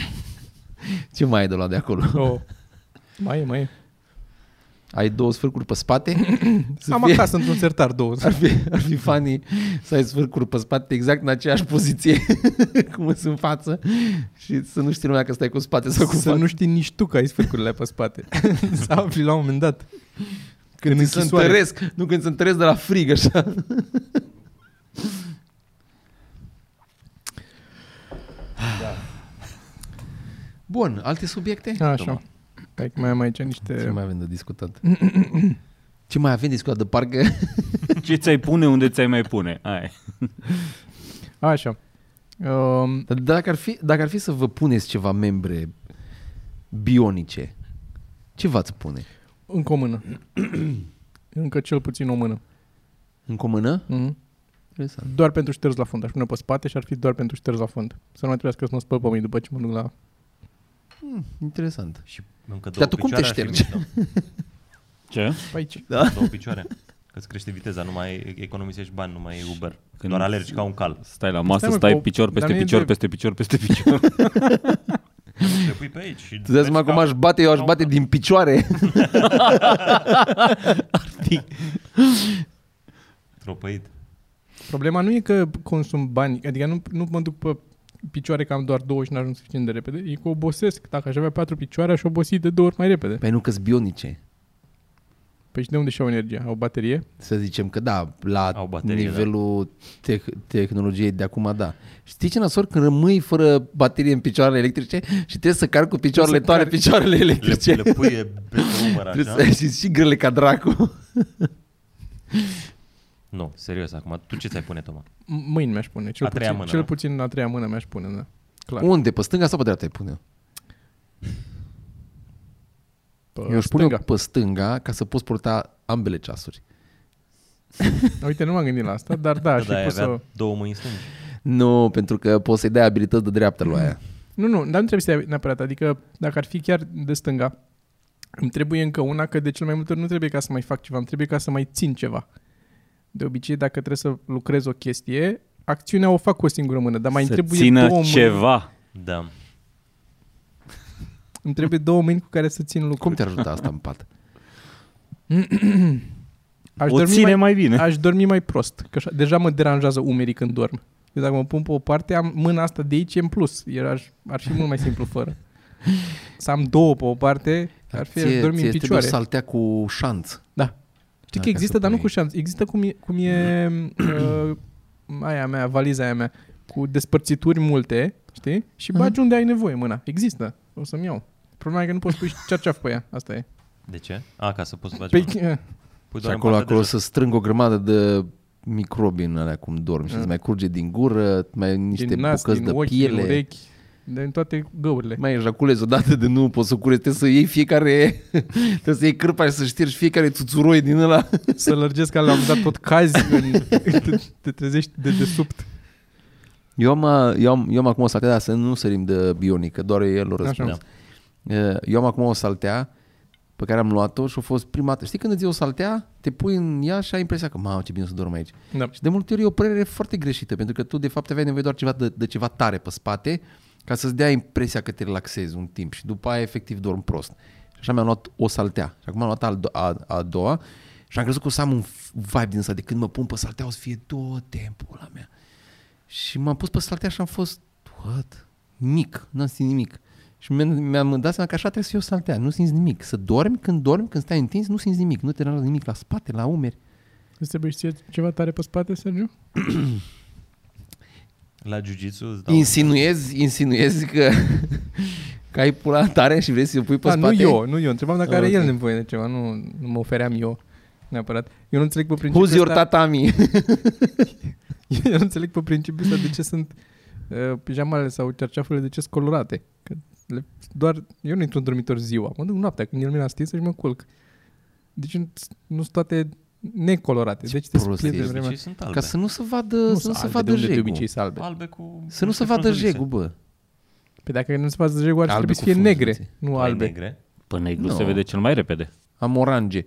B: *laughs* Ce mai ai de la de acolo?
D: Oh. Mai e, mai e.
B: Ai două sfârcuri pe spate? *clears throat* Să
D: Am
B: fie-
D: acasă într-un sertar două. *laughs*
B: Ar fi, ar fi funny să ai sfârcuri pe spate exact în aceeași poziție *laughs* cum sunt în față și să nu știi lumea că stai cu spate sau cu
D: Să
B: față.
D: nu știi nici tu că ai sfârcurile pe spate. Să afli la un moment dat.
B: Când
D: în
B: ți se
D: închisoare.
B: întăresc, nu când se întăresc de la frig așa. Bun, alte subiecte?
D: Așa. Hai că mai am aici niște...
B: Ce mai avem de discutat? *clears throat* Ce mai avem de discutat de parcă? *laughs*
C: Ce ți-ai pune unde ți-ai mai pune? Ai.
D: Așa. Um,
B: Dar Dacă ar, fi, dacă ar fi să vă puneți ceva membre bionice, ce v-ați pune?
D: Încă o mână. încă cel puțin o mână.
B: Încă o mână?
D: Mhm.
B: Interesant.
D: Doar pentru șters la fund. Aș pune pe spate și ar fi doar pentru șters la fund. Să nu mai trebuiască să mă spăl pe mâini după ce mă duc la...
B: Interesant.
A: Și încă două
B: Dar tu cum te
A: picioare ar fi
B: ștergi?
A: mișto. *laughs*
C: Ce?
D: Pe aici.
B: Da?
A: Două picioare. Că îți crește viteza, nu mai economisești bani, nu mai e Uber.
C: Când-
A: Doar alergi ca un cal.
C: Stai la masă,
D: Stai, mă,
C: stai
D: că o-
C: picior
D: dar
C: peste
D: nu e
C: picior,
D: de-
C: peste picior, peste picior. *laughs*
A: Te pui pe aici. Și
B: Tu dai seama cum aș bate, eu aș bate din picioare. *laughs*
A: Tropăit.
D: Problema nu e că consum bani, adică nu, nu mă duc pe picioare că am doar două și n-ajung suficient de repede, e că obosesc. Dacă aș avea patru picioare, aș obosi de două ori mai repede.
B: Păi nu că bionice.
D: Păi și de unde și-au energia? Au baterie?
B: Să zicem că da, la
A: Au baterie,
B: nivelul teh- tehnologiei de acum, da. Știi ce nasol când rămâi fără baterie în picioarele electrice și trebuie să cari cu picioarele
D: Trebuie să
B: toate picioarele
A: Le,
B: electrice.
A: le puie pe umăr
B: Trebuie
A: așa.
B: să, *laughs* și, și grele ca dracu. *laughs*
A: Nu, serios, acum, tu ce ți-ai pune, Toma?
D: M- Mâini mi-aș pune. Cel
A: A treia
D: puțin,
A: mână,
D: Cel
A: nu?
D: puțin a treia mână mi-aș pune, da. Clar.
B: Unde? Pe stânga sau pe dreapta îi pune?
D: Pe
B: Eu își pun eu
D: stânga.
B: pe stânga ca să poți purta ambele ceasuri. *laughs*
D: Uite, nu m-am gândit la asta, dar da, și
A: da, ai
D: pot
A: avea
D: să...
A: două mâini stângi.
B: Nu, pentru că poți să-i dai abilități de dreaptă lui aia. *clears throat*
D: Nu, nu, dar nu trebuie să ai neapărat. Adică dacă ar fi chiar de stânga, îmi trebuie încă una, că de cel mai multe ori nu trebuie ca să mai fac ceva, îmi trebuie ca să mai țin ceva. De obicei, dacă trebuie să lucrez o chestie, acțiunea o fac cu o singură mână, dar mai îmi
C: să
D: trebuie
C: țină
D: două mâini.
C: ceva.
A: Da.
D: Îmi trebuie două mâini cu care să țin lucruri.
B: Cum te-ar ajuta asta în pat? *clears throat*
D: Aș
C: o
D: dormi
C: ține
D: mai,
C: mai bine.
D: Aș dormi mai prost, că așa, deja mă deranjează umerii când dorm. Eu dacă mă pun pe o parte, am mâna asta de aici în plus. Era, aș, ar fi mult mai simplu fără. *laughs* Să am două pe o parte, ar fi aș
B: Ție-
D: dormi
B: ție
D: în
B: trebuie
D: picioare.
B: o saltea cu șanț.
D: Știi
B: Da,
D: că
B: ca
D: există,
B: să
D: dar nu
B: pui-
D: cu șanț. Există cum e, cum e *coughs* uh, aia mea, valiza aia mea, cu despărțituri multe, știi? Și
B: Mhm.
D: bagi unde ai nevoie mâna. Există. O să-mi iau. Problema e că nu poți pui cearceaf pe ea. Asta e.
A: De ce? A, ca să poți să faci
D: Pe,
A: bani.
D: uh,
A: Pui
B: Și
A: doar în
B: acolo,
A: partea de
B: acolo
A: jos.
B: să strâng o grămadă de microbi în alea cum dormi și
D: Mm.
B: îți mai curge din gură, mai niște
D: din nas,
B: bucăți
D: din
B: de
D: ochi,
B: piele.
D: din urechi. de în toate găurile.
B: Mai ejaculezi odată de nu poți să curezi, trebuie să iei fiecare, *laughs* trebuie să iei cârpa și să ștergi fiecare țuțuroi din ăla.
D: Să lărgesc că la un moment dat tot cazi, în, te, *laughs* te trezești de desubt.
B: Eu am, eu am, eu am acum o saltea, dar să nu sărim de bionică, doar el o răspuns.
D: Așa.
B: Uh, Eu am acum o saltea pe care am luat-o și a fost prima dată. Știi când îți iei o saltea, te pui în ea și ai impresia că, mamă, ce bine să dorm aici.
D: Da.
B: Și de multe ori e o părere foarte greșită, pentru că tu de fapt aveai nevoie doar ceva de, de ceva tare pe spate ca să-ți dea impresia că te relaxezi un timp și după aia efectiv dorm prost. Și așa mi-am luat o saltea. Și acum am luat a, do- a, a doua și am crezut că o să am un f- vibe din ăsta de când mă pun pe saltea o să fie tot timpul la mea. Și m-am pus pe saltea și am fost, what? Mic, n-am simțit nimic. Și mi-am, mi-am dat seama că așa trebuie să fie o saltea, nu simți nimic. Să dormi, când dormi, când stai întins, nu simți nimic, nu te relaxezi nimic la spate, la umeri.
D: Îți trebuie să ție ceva tare pe spate, Sergiu? *clears throat*
A: La jiu-jitsu îți
B: Da.
A: dau
B: Insinuezi, insinuezi că, *laughs* că ai pula tare și vrei să-i pui pe
D: Da,
B: spate?
D: nu eu, nu eu. Întrebam dacă are
B: Ok.
D: el nevoie de ceva, nu, nu mă ofeream eu neapărat. Eu nu înțeleg pe principiul
B: Who's your
D: ăsta,
B: tatami? *laughs*
D: eu nu înțeleg pe principiul ăsta de ce sunt uh, pijamalele sau cerceafurile de ce sunt colorate. Că le, doar, eu nu intru în dormitor ziua, mă duc noaptea când e lumina stinsă și mă culc. Deci nu nu sunt toate necolorate.
B: Ce
D: Deci te
B: prost
D: splie de
B: ești.
D: vremea.
A: Obicei sunt albe.
B: Ca să nu se vadă,
D: Nu,
B: să nu se
D: albe,
B: vadă
D: de unde de
B: jegul.
D: obicei sunt albe.
A: albe cu
B: Să nu se
A: niște
B: vadă
A: frunzulițe.
B: jegul, bă.
D: Pe dacă nu se vadă jegul, ar
B: Albe
D: trebui să
B: cu
D: fie negre,
B: frunzulițe.
D: nu
A: Mai
D: albe.
A: negre.
C: Pe negru
B: Nu.
C: se vede cel mai repede.
B: Am orange.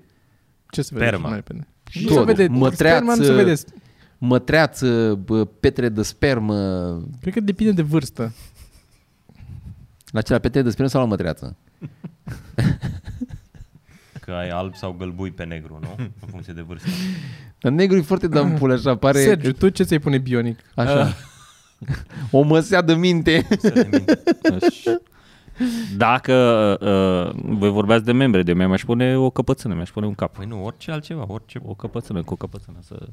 D: Ce se vede?
A: Sperma.
D: cel mai repede?
B: Și
D: Nu se
B: tot.
D: vede,
B: Mătreață.
D: sperma nu se vede.
B: Mătreață, bă, petre de spermă.
D: Cred că depinde de vârstă.
B: La ce, la petre de spermă sau la mătreață? *laughs*
A: Că ai alb sau gălbui pe negru, nu? În funcție de vârstă.
B: Dar negru e foarte dampul, așa, pare
D: Sergiu, tu ce ți-ai pune bionic?
B: așa. O măsea de minte.
A: Să le minte.
C: Dacă uh, voi vorbeați de membre, de mi-aș pune o căpățână, mi-aș pune un cap.
A: Păi nu, orice altceva, orice.
C: O căpățână cu o căpățână. Să...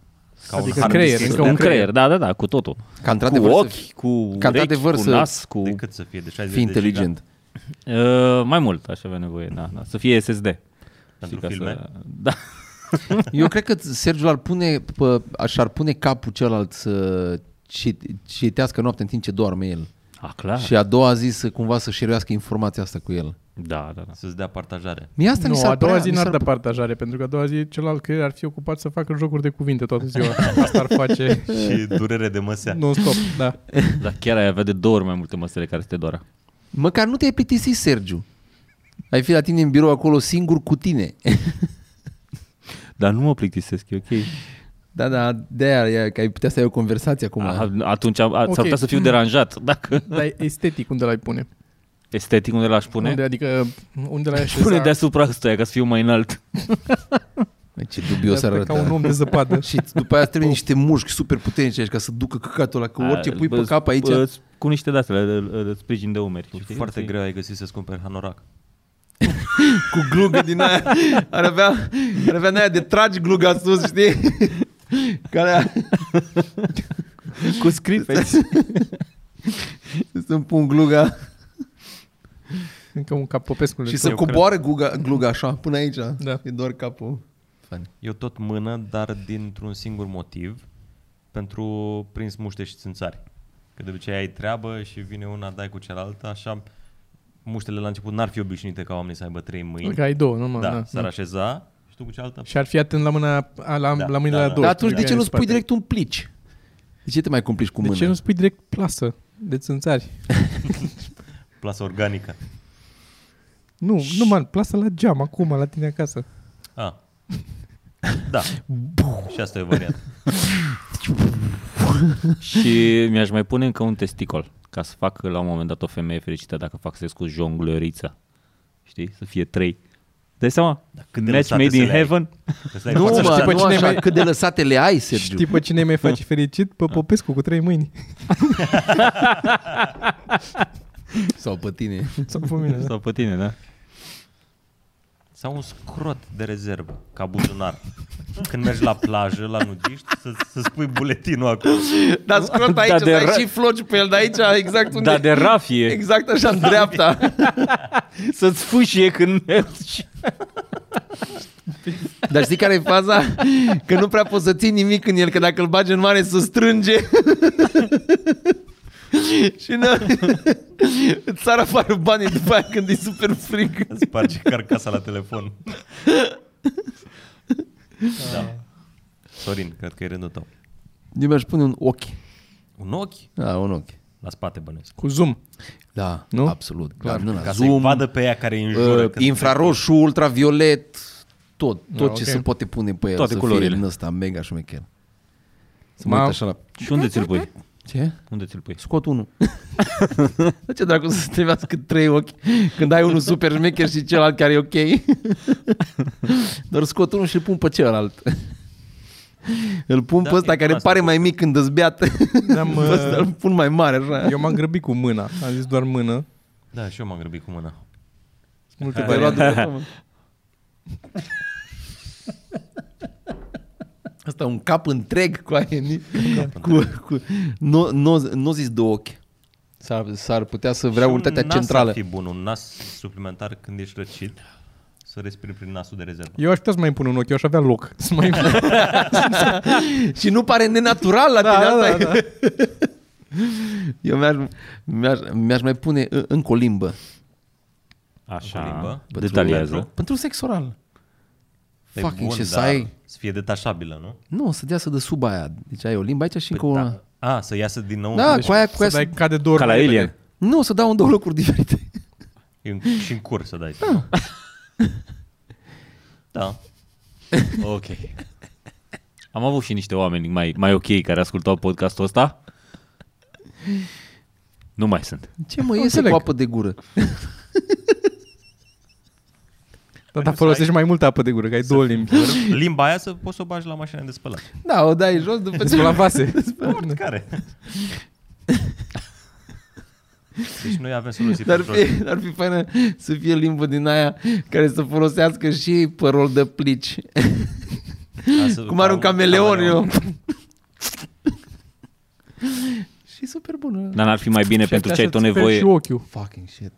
A: Ca
D: Adică
A: un hard
D: creier,
A: disk
D: încă
C: un
D: un
C: creier, da, da, da, cu totul.
B: Ca într-adevăr
C: cu
B: să
C: ochi, cu
B: ca
C: urechi,
B: într-adevăr
C: cu
B: să
C: nas, cu...
A: De cât să fie? De 60
B: fii
A: de giga?
B: inteligent.
C: Uh, mai mult aș avea nevoie, da, da. Să fie SSD.
A: Pentru
C: Știi, ca
A: filme?
C: Să... Da. *laughs*
B: Eu cred că Sergiu ar pune, pe, așa ar pune capul celălalt să cit- citească noaptea în timp ce doarme el.
C: A, clar.
B: Și a doua zi să cumva să șeruiască informația asta cu el.
C: Da, da, da.
A: Să-ți dea partajare.
B: Mie asta mi
D: nu,
B: s-ar
D: a doua
B: părea-
D: zi
B: mi
D: n-ar
B: s-ar
D: da partajare, pentru că a doua zi celălalt creier ar fi ocupat să facă jocuri de cuvinte toată ziua. Asta ar face *laughs*
A: Și durere de măsea.
D: non-stop, da.
C: Dar chiar ai avea de două ori mai multe măsele care să te doară.
B: Măcar nu te-ai plictisit, Sergiu. Ai fi la tine în birou acolo singur cu tine. *laughs*
C: Dar nu mă plictisesc, e ok.
B: Da, da, de-aia e că ai putea să ai o conversație acum.
C: A, atunci am, a,
D: Ok.
C: s-ar putea să fiu deranjat. *laughs* Dacă
D: Dar estetic unde l-ai pune?
C: estetic unde l-aș pune,
D: Unde, adică unde l-ai așeza?
C: pune deasupra ăstuia ca să fiu mai înalt.
B: Băi, *laughs* Ce dubios
D: Ca
B: arată.
D: un om de zăpadă. *laughs*
B: Și după aia trebuie niște mușchi super puternici aici ca să ducă căcatul ăla, că orice pui pe
C: Bă,
B: cap aici...
C: bă, Cu niște de-astea, de, de, de sprijin de umeri. știi?
A: Foarte
C: Știi?
A: greu ai găsit să-ți cumperi hanorac.
B: cu glugă din aia. Ar avea, ar avea în aia de tragi gluga sus, știi? Care
C: Cu scripeți.
B: să-mi pun gluga
D: Încă un cap Popescu.
B: și să coboare gluga, gluga așa până aici.
D: Da.
B: E doar capul. Funny.
A: Eu tot mână, dar dintr-un singur motiv, pentru prins muște și țânțari. Că de obicei ai treabă și vine una, dai cu cealaltă, așa muștele la început n-ar fi obișnuite ca oamenii să aibă trei mâini.
D: Că ai două, nu mă?
A: da,
D: da,
A: s-ar
D: da.
A: așeza și tu cu cealaltă
D: Și ar fi atent la mâna, a, la,
A: Da,
D: la mâinile
A: da,
D: la
A: da.
D: două.
B: Dar atunci de
D: știi,
B: ce nu
D: în
B: spui
D: spate.
B: direct un plici? De ce te mai complici cu
D: De
B: mâna?
D: ce nu spui direct plasă de țânțari? *laughs*
A: plasă organică.
D: Nu, nu, man, plasă la geam, acum, la tine acasă.
A: Ah. Da. și asta e o variantă. *laughs*
C: și mi-aș mai pune încă un testicol ca să fac la un moment dat o femeie fericită dacă fac sex cu jonglăriță. Știi? Să fie trei. Dai seama?
A: cât de
C: Match
A: lăsate
C: made
A: să
C: in
A: le ai.
C: heaven.
A: Că să ai
B: Nu,
A: față-
B: mă,
D: știi pe
B: nu
D: cine
B: așa,
D: mai-
B: cât de lăsate le ai, Sergiu. *laughs*
D: Știi pe cine mai face fericit? Pe Popescu cu trei mâini.
B: Sau pe tine.
D: Sau pe mine, da.
C: Sau pe tine, da?
A: Sau un scrot de rezervă, ca buzunar. Când mergi la plajă, la nudiști, să, să spui buletinul acolo.
B: Dar scrot aici,
C: Da,
B: da,
C: de
B: să ai
C: ra-
B: și floci pe el, de aici, exact unde...
C: Da, de rafie.
B: Exact așa, în dreapta. *laughs*
C: Să-ți fâșie când mergi.
B: Dar știi care e faza? Că nu prea poți să ții nimic în el, că dacă îl bagi în mare, se strânge. *laughs* și na, *laughs* îți sar afară banii după aia când e super frig. *laughs*
A: Sparge carcasa la telefon. da. Sorin, cred că e rândul tău.
B: Eu mi-aș pune un ochi.
A: Un ochi
B: Da, un ochi.
A: la spate bănesc.
D: Cu zoom.
B: Da,
D: Nu?
B: absolut. Clar. Da,
A: Ca să-i
B: Zoom,
A: vadă pe ea care îi înjură.
B: uh,
A: când
B: infraroșu, ultraviolet, tot, tot
D: Da,
B: ce
D: ok.
B: se poate pune pe el.
C: Toate
B: să
C: culorile.
B: Fie din ăsta mega șmecher. Să mă
D: Ma-
B: uit așa la...
C: Și unde ți-l pui?
B: Ce?
C: Unde ți-l pui?
B: Scot unul. *laughs* De ce dracu să trebuiască trei ochi când ai unul super șmecher și celălalt care e ok? *laughs* Doar scot unul și îl pun pe celălalt. Îl pun
A: Da,
B: pe ăsta
A: e
B: care
A: bun asta.
B: pare mai mic când îți beat.
D: Am, *laughs*
B: Pe ăsta îl pun mai mare așa.
D: eu m-am grăbit cu mâna. Am zis doar mână.
A: Da, și eu m-am grăbit cu mâna.
D: Multe
B: Te-ai luat
D: variante.
B: după mă. Asta un cap întreg cu aia. ni- Cu, cu, nu, nu, nu zis de ochi. S-ar, s-ar putea să vrea
A: Și un
B: unitatea
A: nas
B: centrală.
A: ar fi bun, un nas suplimentar când ești răcit, să respiri prin nasul de rezervă.
D: Eu aș putea să mai pun un ochi, eu aș avea loc. Să mai... *laughs*
B: Și nu pare nenatural la
D: Da,
B: tine
D: da,
B: asta.
D: da,
B: e- *laughs* Eu mi-aș, mi-aș, mi-aș mai pune în- încă o limbă.
C: Așa,
A: Cu limbă?
C: detaliază.
A: Pentru-
B: Pentru sex oral.
A: E
B: Fucking
A: bun,
B: ce să
A: dar
B: ai...
A: Să fie detașabilă, nu?
B: Nu, să dea să de sub aia. Deci ai o limbă aici și încă
A: Păi,
B: una.
A: da. A, să iasă din nou.
B: Da,
A: Deci
B: cu aia, cu
D: Să
B: aia să...
D: dai ca de două
C: Ca
D: ori
C: la
D: mai
C: Alien.
D: repede. *laughs*
B: Nu, să dau în două locuri diferite.
A: e în, și în cur să dai. Da. *laughs*
C: Ok. Am avut și niște oameni mai, mai ok care ascultau podcastul ăsta. Nu mai sunt.
B: Ce mă iese
D: Înțeleg.
B: cu apă de gură?
D: Da, dar folosești mai multă apă de gură, că ai două limbi. *laughs*
A: Limba aia să poți să o bagi la mașina de spălat.
B: Da, o dai jos după
D: Despre la vase. *laughs*
A: Care? Deci noi avem soluții
B: Dar
A: pentru
B: fi, ar fi faină să fie limbă din aia care să folosească și părol de plici.
A: asta. *laughs*
B: Cum are un cameleon, eu. și super bună.
C: Dar n-ar fi mai bine pentru ce ai tu
D: Și
C: nevoie.
D: ochiul.
B: Fucking shit.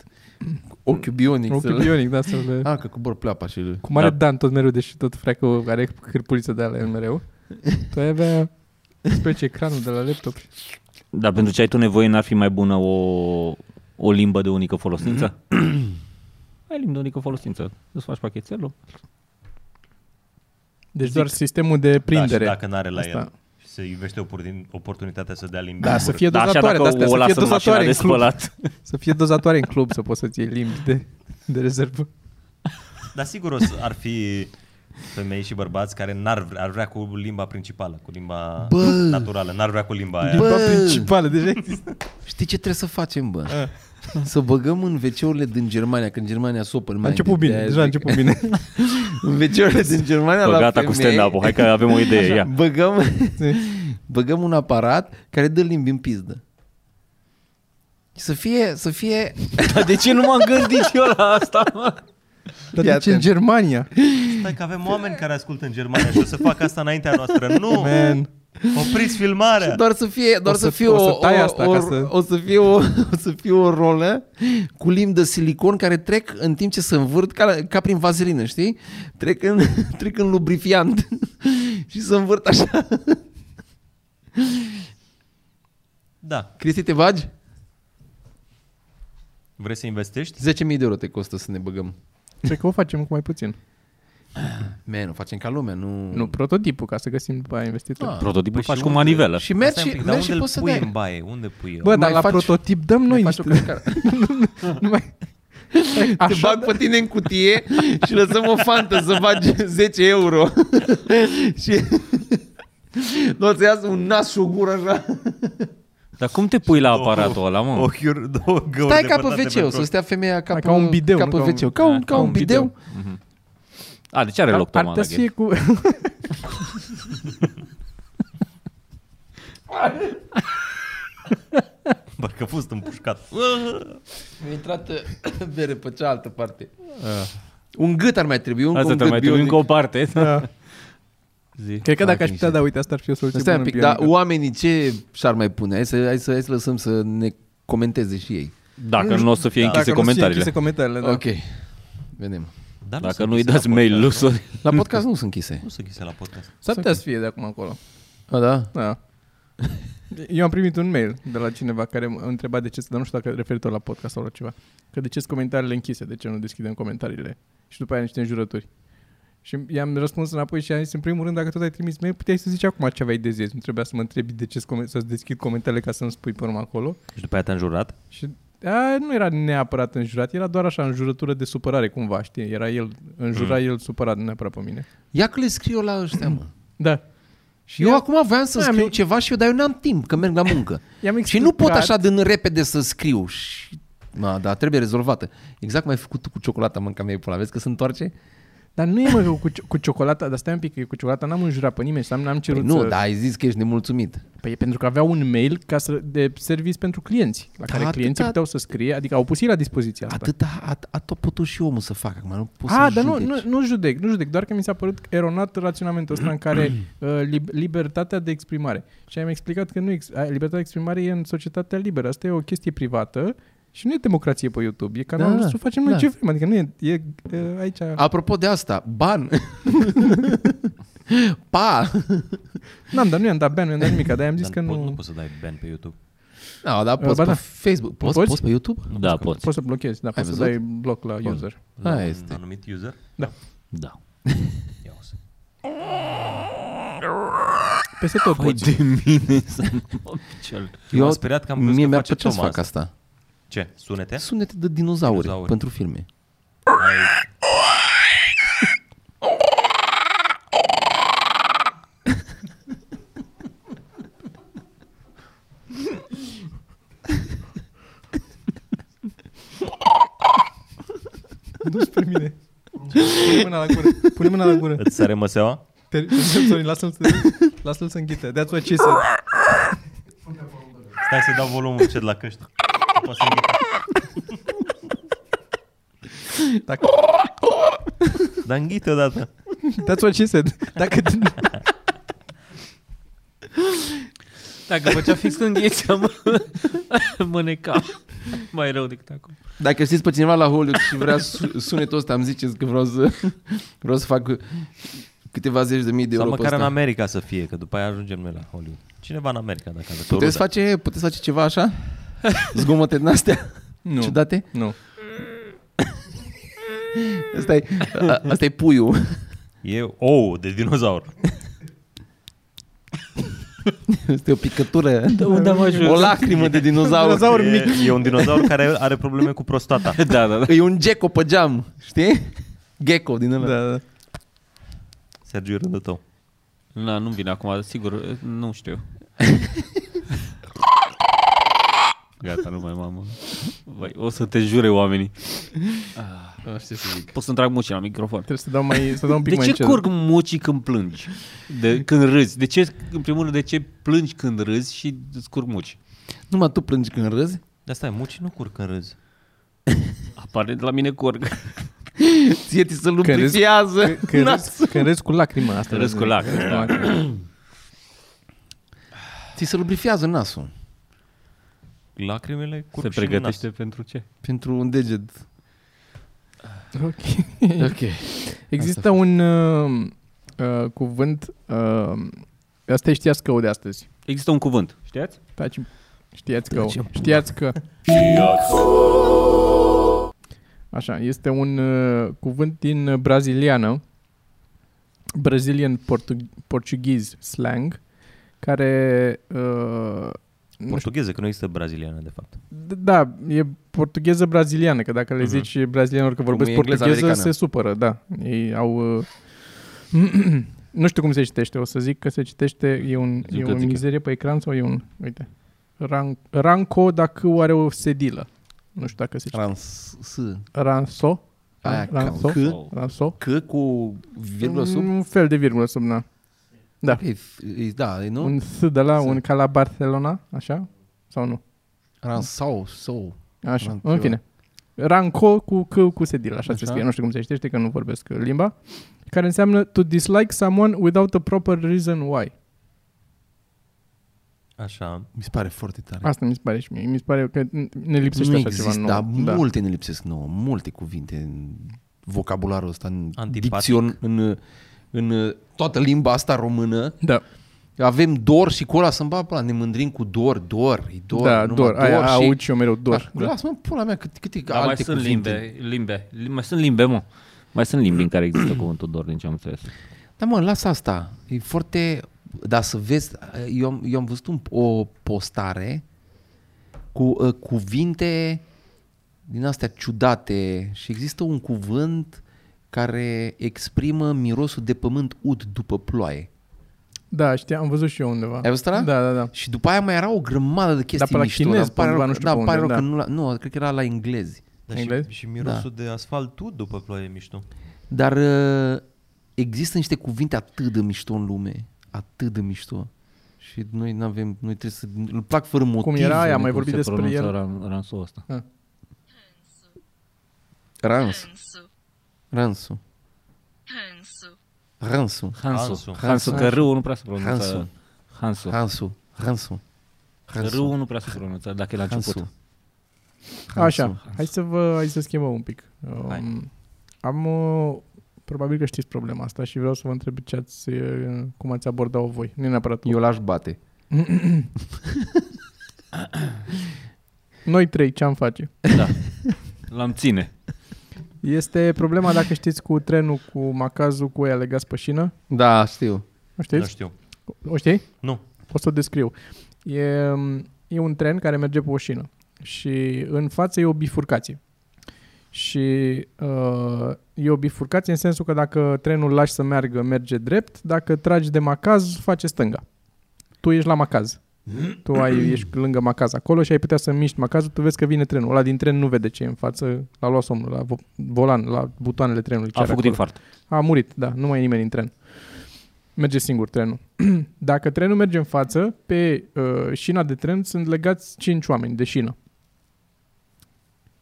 B: Ochiul bionic.
D: Ochiul
B: să-l-
D: bionic, da, să le...
B: Ah, că cobor pleapa și...
D: Cum are
C: Da.
D: Dan tot mereu, deși tot freacă are cârpuliță de alea mereu. *laughs* Tu ai avea specie ecranul de la laptop.
C: Dar pentru ce ai tu nevoie n-ar fi mai bună o, o limbă de unică folosință? *clears throat* ai limbă de unică folosință. Îți faci pachetelul.
D: Deci doar sistemul de
A: Da, și
D: prindere.
A: dacă n-are la
D: Asta.
A: el și să iubește oportun- oportunitatea să dea limbi.
D: Da,
A: în
D: să
A: gură.
D: fie
C: Da, așa
D: dozatoare,
C: dacă
D: de astea,
C: o
D: să fie
C: lasă în mașina
D: dozatoare
C: de
D: în club.
C: spălat. *laughs*
D: Să fie dozatoare în club, să poți să-ți iei limbi de, de rezervă.
A: Dar sigur o să, ar fi femei și bărbați care n-ar vrea, ar vrea cu limba principală, cu limba
B: Bă!
A: naturală, n-ar vrea cu limba aia.
B: Bă!
D: Limba principală, deja există.
B: Știi ce trebuie să facem, bă? Să băgăm în WC-urile din Germania, că în Germania sopă
D: A început bine, deja a început bine.
B: În WC-urile din Germania
C: Bă,
B: la
C: gata cu
B: femei,
C: stand-up-ul. Hai că avem o idee. Ia.
B: Băgăm, *laughs* *laughs* băgăm un aparat care dă limbi în pizdă. Și Să fie, să fie... *laughs*
C: Dar de ce nu m-am gândit eu la asta, mă?
D: Dar
B: Fii
D: de ce în
B: atent.
D: Germania?
A: Stai că avem oameni care ascultă în Germania și o să facă asta înaintea noastră. Nu!
D: Man.
A: Opriți filmarea!
B: Doar să fie, doar
D: O
B: să,
D: să-
B: fie
D: o
B: o,
D: să tai
B: o,
D: asta
B: o,
D: ca să-
B: o să fie o, *laughs* o să fie o rolă cu limbi de silicon care trec în timp ce se învârt ca, la- ca prin vaselină, știi? Trec în, *laughs* trec în lubrifiant *laughs* și se învârt așa.
A: Da.
B: Cristi, te bagi?
A: Vrei să investești?
B: 10.000 de euro te costă să ne băgăm.
D: Cred că o facem cu mai puțin. *coughs*
B: Man, o facem ca lumea, nu...
D: Nu, prototipul, ca să găsim după aia investitori.
B: Ah.
C: Prototipul
A: Păi
C: faci
A: și
C: cu
A: unde-
C: manivelă.
B: Și mergi,
A: Stai un
B: și,
A: pic, dar
B: mergi
A: unde
B: și
A: îl
B: poți să
A: pui
B: dai.
A: în baie? Unde pui eu?
D: Bă, dar
B: mai
D: la
B: faci-
D: prototip dăm noi *laughs*
B: Mai faci
D: niște...
B: o căscară.
D: Numai...
B: Te bag pe tine în cutie și lăsăm o fantă să bagi 10 euro. *laughs* și *laughs* nu o să iasă un nas și o gură așa.
C: Dar cum te pui la aparatul ăla, mă?
A: Ochiuri, două găuri
B: Stai ca pe
A: depărtate
B: WC,
A: pentru
B: să stea femeia ca,
D: Hai,
B: pe,
D: ca un bideu,
B: ca
D: nu
B: pe
D: ca un-
B: WC. Ca un, ca un bideu.
C: A, deci are loc
D: Ar
C: Toma
D: putea
C: la
D: să fie cu... *laughs*
A: Parcă a fost împușcat.
B: Mi-a intrat uh, *coughs* bere pe cealaltă parte. Un gât ar mai trebui, un,
C: Asta
B: un
C: te
B: gât
C: mai trebuie
B: bionic.
C: încă o parte.
D: Da. *laughs*
C: Zi.
D: Cred că dacă aș
B: Fucking
D: putea,
B: shit.
D: da, uite, asta ar fi o soluție
B: Stai un
D: bună
B: pic, dar
D: bionică.
B: oamenii ce și-ar mai pune? Hai să, hai, să, hai să lăsăm să ne comenteze și ei.
C: Dacă nu o să fie
A: Da.
C: închise
D: Dacă nu
C: comentariile.
D: închise comentariile, da.
B: Ok, vedem.
A: Dar
C: Dacă
A: sunt
C: nu-i
A: închise
C: dați
A: la
C: mail
A: podcast.
C: lui Sorin.
B: La podcast nu sunt închise.
A: Nu sunt închise la podcast.
D: S-ar putea să fie de acum încolo.
B: A, da?
D: Da. Eu am primit un mail de la cineva care m-a întrebat de ce, dar nu știu dacă referitor la podcast sau la ceva, că de ce sunt comentariile închise, de ce nu deschidem comentariile și după aia niște înjurături. Și i-am răspuns înapoi și am zis, în primul rând, dacă tot ai trimis mail, puteai să zici acum ce aveai de zis. Nu trebuia să mă întrebi de ce să-ți deschid comentariile ca să-mi spui pe urmă acolo.
A: Și după aia te-a înjurat?
D: Și a, nu era neapărat înjurat, era doar așa înjurătură de supărare cumva, știi? Era el, înjura el supărat, nu neapărat pe mine.
B: Ia că le scriu la ăștia, mă.
D: Da.
B: Și eu acum voiam să
D: Da,
B: scriu
D: mi-
B: ceva și eu, dar eu n-am timp, că merg la muncă.
D: I-am
B: și nu pot
D: explicat-
B: așa din repede să scriu. Și... Na, da, trebuie rezolvată. Exact cum ai făcut tu cu ciocolata, mânca mea pe la vezi că se întoarce?
D: Dar nu e mă că cu, cu ciocolata, dar stai un pic, că eu cu ciocolata n-am înjurat pe nimeni, n-am, n-am cerut
B: Păi nu,
D: să...
B: dar ai zis că ești nemulțumit.
D: Păi e pentru că avea un mail ca să, de service pentru clienți, la
B: Da,
D: care clienții
B: atâta-
D: puteau să scrie, adică au pus ei la dispoziția asta.
B: Atât a, a, a tot putut și omul să facă acum, nu poți
D: Ah,
B: să
D: dar nu,
B: judeci.
D: nu, nu judec, nu judec, doar că mi s-a părut eronat raționamentul ăsta în care *clears throat* uh, lib- libertatea de exprimare. Și am explicat că nu ex- a, libertatea de exprimare e în societatea liberă. Asta e o chestie privată și nu e democrație pe YouTube. E canalul
B: Da,
D: nostru, facem noi
B: da.
D: ce vrem. Adică nu e, e uh, aici...
B: Apropo de asta, ban. *laughs* pa!
D: N-am, dar nu i-am dat ban, nu i-am dat nimic, dar i-am zis
A: Dar
D: că
A: nu,
D: nu...
A: nu poți să dai ban pe YouTube.
B: No, da, poți
D: Ba
B: pe
D: da.
B: Facebook. Poți,
D: Poți?
B: poți pe YouTube?
C: Da, poți.
D: Poți să blochezi, da,
B: Ai
D: poți să
B: văzut?
D: dai bloc la
B: Bun.
D: user.
A: La
B: Aia
A: un
B: este.
A: anumit user?
C: Da. *laughs*
A: Ia o să.
D: Peste tot
C: Păi
D: poți.
C: de mine să nu mă picior.
A: Eu am speriat că am crezut
B: Mie
A: că
B: mi-ar
A: face
B: plăcea să
A: Thomas.
B: fac asta.
A: Ce? Sunete?
B: Sunete de dinozauri,
A: Dinozauri.
B: pentru filme.
A: Ai...
D: Nu spre mine. Pune mâna la gură. Pune mâna la gură.
A: Îți sare măseaua?
D: Te- Sorry, lasă-l să, lasă-l să înghită. That's what she said.
A: Stai să dau volumul încet la căști. Poți să înghită.
D: Dacă,
A: Dar înghite odată.
D: that's what she said. Dacă,
C: Dacă făcea fix când ghețeam, mă necam. Mai rău decât acum.
B: Dacă știți pe cineva la Hollywood și vrea su- sunetul ăsta, îmi ziceți că vreau să, vreau să fac câteva zeci de mii de
A: Sau
B: euro pe
A: măcar în
B: ăsta.
A: America să fie, că după aia ajungem noi la Hollywood. Cineva în America, dacă aveți o
B: Puteți
A: rudă.
B: face, puteți face ceva așa? *laughs* Zgomote din astea?
D: nu.
B: Ciudate?
D: Nu. *laughs*
B: Asta e, a- asta e puiul.
A: E ou de dinozaur. *laughs*
B: Asta e o picătură.
C: unde am ajuns?
B: O lacrimă de dinozaur.
D: Dinozaur
A: e,
D: mic.
A: E un dinozaur care are probleme cu prostata.
C: Da, da, da.
B: E un gecko pe geam, știi? Gecko din ăla.
D: Da, da.
A: Sergiu, rândul tău.
C: Na, nu vine acum, sigur, nu știu. Gata, nu mai mamă. Vai, o să te jure oamenii.
B: Nu știu să zic.
C: Pot să-mi trag mucii la microfon.
D: Trebuie să dau, mai, să dau un pic
C: De
D: mai
C: ce
D: încet.
C: curg mucii când plângi? De, când râzi? De ce, în primul rând, de ce plângi când râzi și îți curg muci?
B: Numai tu plângi când râzi?
A: De asta e, mucii nu curg când râzi.
C: Apare de la mine curg.
B: Ție ți se
D: Când râzi-
B: lubrifiază
D: Când, când,
B: nasul.
D: râzi, când râzi cu lacrimă asta.
C: Râzi cu lacrimi, da.
B: Ți se lubrifiază nasul.
A: Lacrimile curg
C: Se
A: și în
C: pregătește
A: nas.
C: pentru ce?
B: Pentru un deget.
D: Ok.
B: Ok.
D: Există un uh, uh, cuvânt, uh, asta e știați că de astăzi.
C: Există un cuvânt, știați?
D: Taci, știați că,
B: Taci-mi.
D: știați că. Așa, este un uh, cuvânt din uh, braziliană, Brazilian Portug- Portuguese slang, care uh, nu știu,
A: Portugheză, că nu există braziliană, de fapt.
D: D- Da, e portugheză braziliană, că dacă le
A: Mhm.
D: zici brazilianilor că
B: Cum
D: vorbesc
B: e engleza
D: portugheză,
B: americană.
D: se supără, da. Ei au... Uh, *clears throat* nu știu cum se citește, o să zic că se citește, e, un, e o
C: Zucățică.
D: mizerie pe ecran sau e un... Uite. Ran, ranco dacă are o sedilă. Nu știu dacă se citește.
B: Rans, s,
D: Ranso?
B: Aia,
D: Ranso?
B: C,
D: Ranso?
B: C cu virgulă sub.
D: Un fel de virgulă sub, na. Da.
B: Ok, e- da, e, nu?
D: Un S de la,
B: S.
D: un ca la Barcelona, așa? Sau nu?
B: Ransau, sau.
D: Așa,
B: Ran-
D: în
B: ceva.
D: fine. Ranco cu C cu sedil, așa, se
B: Așa.
D: scrie. Nu știu cum se citește, că nu vorbesc uh, limba. Care înseamnă to dislike someone without a proper reason why.
A: Așa.
B: Mi se pare foarte tare.
D: Asta mi se pare și mie. Mi se pare că ne lipsește
B: nu
D: așa
B: există,
D: ceva
B: dar
D: nou.
B: multe ne lipsesc nouă, multe cuvinte în vocabularul ăsta, în
A: Antipatic.
B: dicțion, în, în toată limba asta română.
D: Da.
B: avem dor și cu ăla să-mi bag pula, ne mândrim cu dor, dor, e dor,
D: da,
B: numai
D: dor. Aia
B: și...
D: aud și eu mereu dor.
B: Așa,
D: Da.
B: Lasă-mă, pula mea, cât, câte
C: Dar
B: alte
C: mai sunt
B: cuvinte.
C: limbe, limbe, lim- mai sunt limbe, mă. Mai sunt limbi în care există *clears throat* cuvântul dor, din ce am înțeles.
B: Da, mă, lasă asta. E foarte... Dar să vezi, eu, am- eu am văzut un, o postare cu uh, cuvinte din astea ciudate și există un cuvânt care exprimă mirosul de pământ ud după ploaie.
D: da, știam, am văzut și eu undeva.
B: Ai văzut ăla?
D: Da, da, da.
B: Și după aia mai era o grămadă de chestii
D: pe la
B: mișto.
D: chinez,
B: dar pare
D: pe
B: rău,
D: undeva, nu
B: că-
D: știu
B: da,
D: pe
B: pare
D: unde,
B: rău
D: da.
B: că nu, la, nu, cred că era la englezi.
A: Dar și,
D: Englez?
A: și mirosul de asfalt tu după ploaie e mișto.
B: Dar uh, există niște cuvinte atât de mișto în lume, atât de mișto. Și noi nu avem, noi trebuie să, îl plac fără motiv.
D: Cum era aia,
B: ne
D: mai
B: cum
D: vorbit
C: Se
D: despre
C: pronunță
D: el.
C: ran, ransul ăsta.
B: Rans,
E: Ransu.
B: ransu,
E: Ransu.
B: ransu,
C: Hansu.
A: Hansu.
C: Hansu, că râul nu prea se pronunță.
B: Hansu.
C: Hansu.
B: ransu, ransu,
C: Că
B: ransu,
C: râul nu prea se pronunță, dacă e la început.
B: ransu.
D: Așa, hai să vă, hai să schimbăm un pic.
A: Hai.
D: Um, am, uh, probabil că știți problema asta și vreau să vă întreb ce ați, uh, cum ați abordat-o voi. Nu e neapărat tu.
B: Eu l-aș bate. *coughs*
D: Noi trei, ce am face?
C: Da. L-am ține.
D: Este problema, dacă știți, cu trenul, cu macazul, cu ea legați pe șină.
B: Da, știu.
D: O
A: Nu
D: știți?
A: știu.
D: O știi?
A: Nu.
D: O să o descriu. E, e un tren care merge pe o șină și în față e o bifurcație. Și uh, e o bifurcație în sensul că dacă trenul îl lași să meargă, merge drept, dacă tragi de macaz, face stânga. Tu ești la macaz. Tu ai, *clears throat* ești lângă macaz acolo și ai putea să miști macazul, tu vezi că vine trenul. Ăla din tren nu vede ce e în față, l-a luat somnul, la vo- volan, la butoanele trenului. ce
C: A
D: are
C: făcut
D: acolo.
C: infart.
D: A murit, da, nu mai e nimeni în tren. *clears throat* Merge singur trenul. *clears throat* Dacă trenul merge în față, pe uh, șina de tren sunt legați 5 oameni de șină.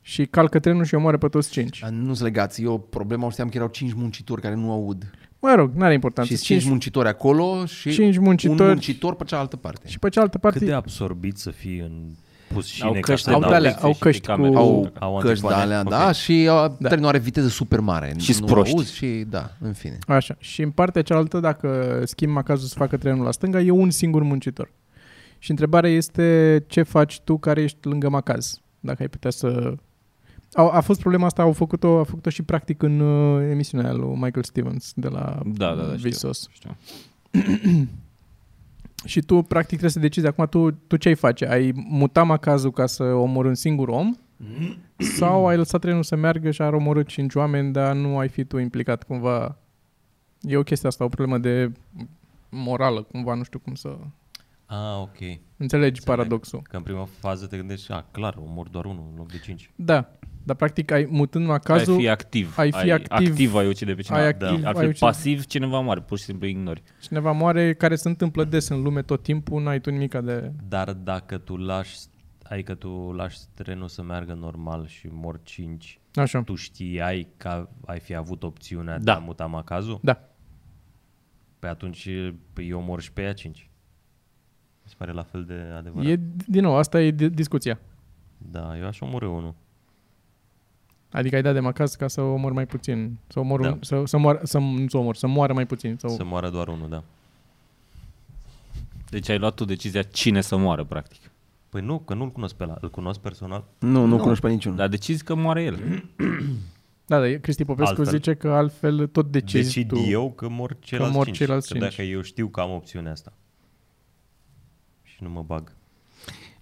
D: Și calcă trenul și omoară pe toți 5.
B: Dar Nu-s legați. Eu problema o știam că erau cinci muncitori care nu aud.
D: Mă rog, n-are importanță.
B: Și cinci muncitori acolo și
D: cinci muncitori
B: un muncitor pe cealaltă parte.
D: și pe cealaltă parte
A: Cât de absorbit să fii în pus șine
C: Au
A: ca
C: căști
A: să
C: de
D: Au
A: dau-
D: de alea,
C: pixel
D: au
C: și
D: căști
C: camere.
D: cu-
B: au,
A: Au
B: căști de
A: antifoane?
B: alea,
A: Ok.
B: da, și uh,
D: Da.
B: trenul are viteză super mare.
C: Și-s
B: nu
C: proști.
B: auzi și da, în fine.
D: Așa. Și în partea cealaltă, dacă schimbi macazul să facă trenul la stânga, e un singur muncitor. Și întrebarea este ce faci tu care ești lângă macaz? Dacă ai putea să... A, a fost problema asta, au făcut-o, a făcut-o și practic în uh, emisiunea lui Michael Stevens de la
C: Da, da, da, știu.
D: Vsauce.
C: Știu. *clears throat*
D: Și tu practic trebuie să decizi acum tu, tu ce ai face? Ai muta macazul ca să omori un singur om *clears throat* sau ai lăsat trenul să meargă și ar omorât cinci oameni, dar nu ai fi tu implicat cumva? E o chestie asta, o problemă de morală, cumva, nu știu cum să...
A: Ah, ok.
D: Înțelegi
A: Înțeleg.
D: paradoxul.
A: Că în prima fază te gândești, a, clar, omor doar unul în loc de cinci.
D: Da, dar practic ai mutând macazul,
C: ai fi activ.
D: ai fi activ-
C: activ ai ucide pe cineva.
D: ai
C: Da.
D: activ- ai
C: Altfel
D: ucide-
C: pasiv cineva moare, pur și simplu ignori.
D: cineva moare, care se întâmplă des în lume tot timpul, n-ai tu nimica de...
A: Dar dacă tu lași, adică tu lași trenul să meargă normal și mor cinci,
D: Așa.
A: tu știai că ai fi avut opțiunea de
C: Da.
A: a muta macazul?
D: Da.
A: Păi atunci păi eu mor și pe ea cinci. Mi se pare la fel de adevărat.
D: E, din nou, asta e di- discuția.
A: Da, eu aș omorâ unul.
D: Adică ai dat de macaz ca să omor mai puțin, să omor,
A: Da.
D: un, să, să, moară, să, nu să omor, să moară mai puțin. Sau...
A: Să moară doar unul, da.
C: Deci ai luat tu decizia cine să moară, practic.
A: Păi nu, că nu-l cunosc pe ăla. Îl cunosc personal?
B: Nu, nu, cunoști pe niciunul.
C: Dar decizi că moare el. *clears throat*
D: Da, dar Cristi Popescu
A: Altfel.
D: zice că altfel tot decizi
A: Decid
D: tu.
A: eu că mor ceilalți
D: mor
A: cinci.
D: ceilalți
A: că
D: cinci.
A: dacă eu știu că am opțiunea asta. Și nu mă bag.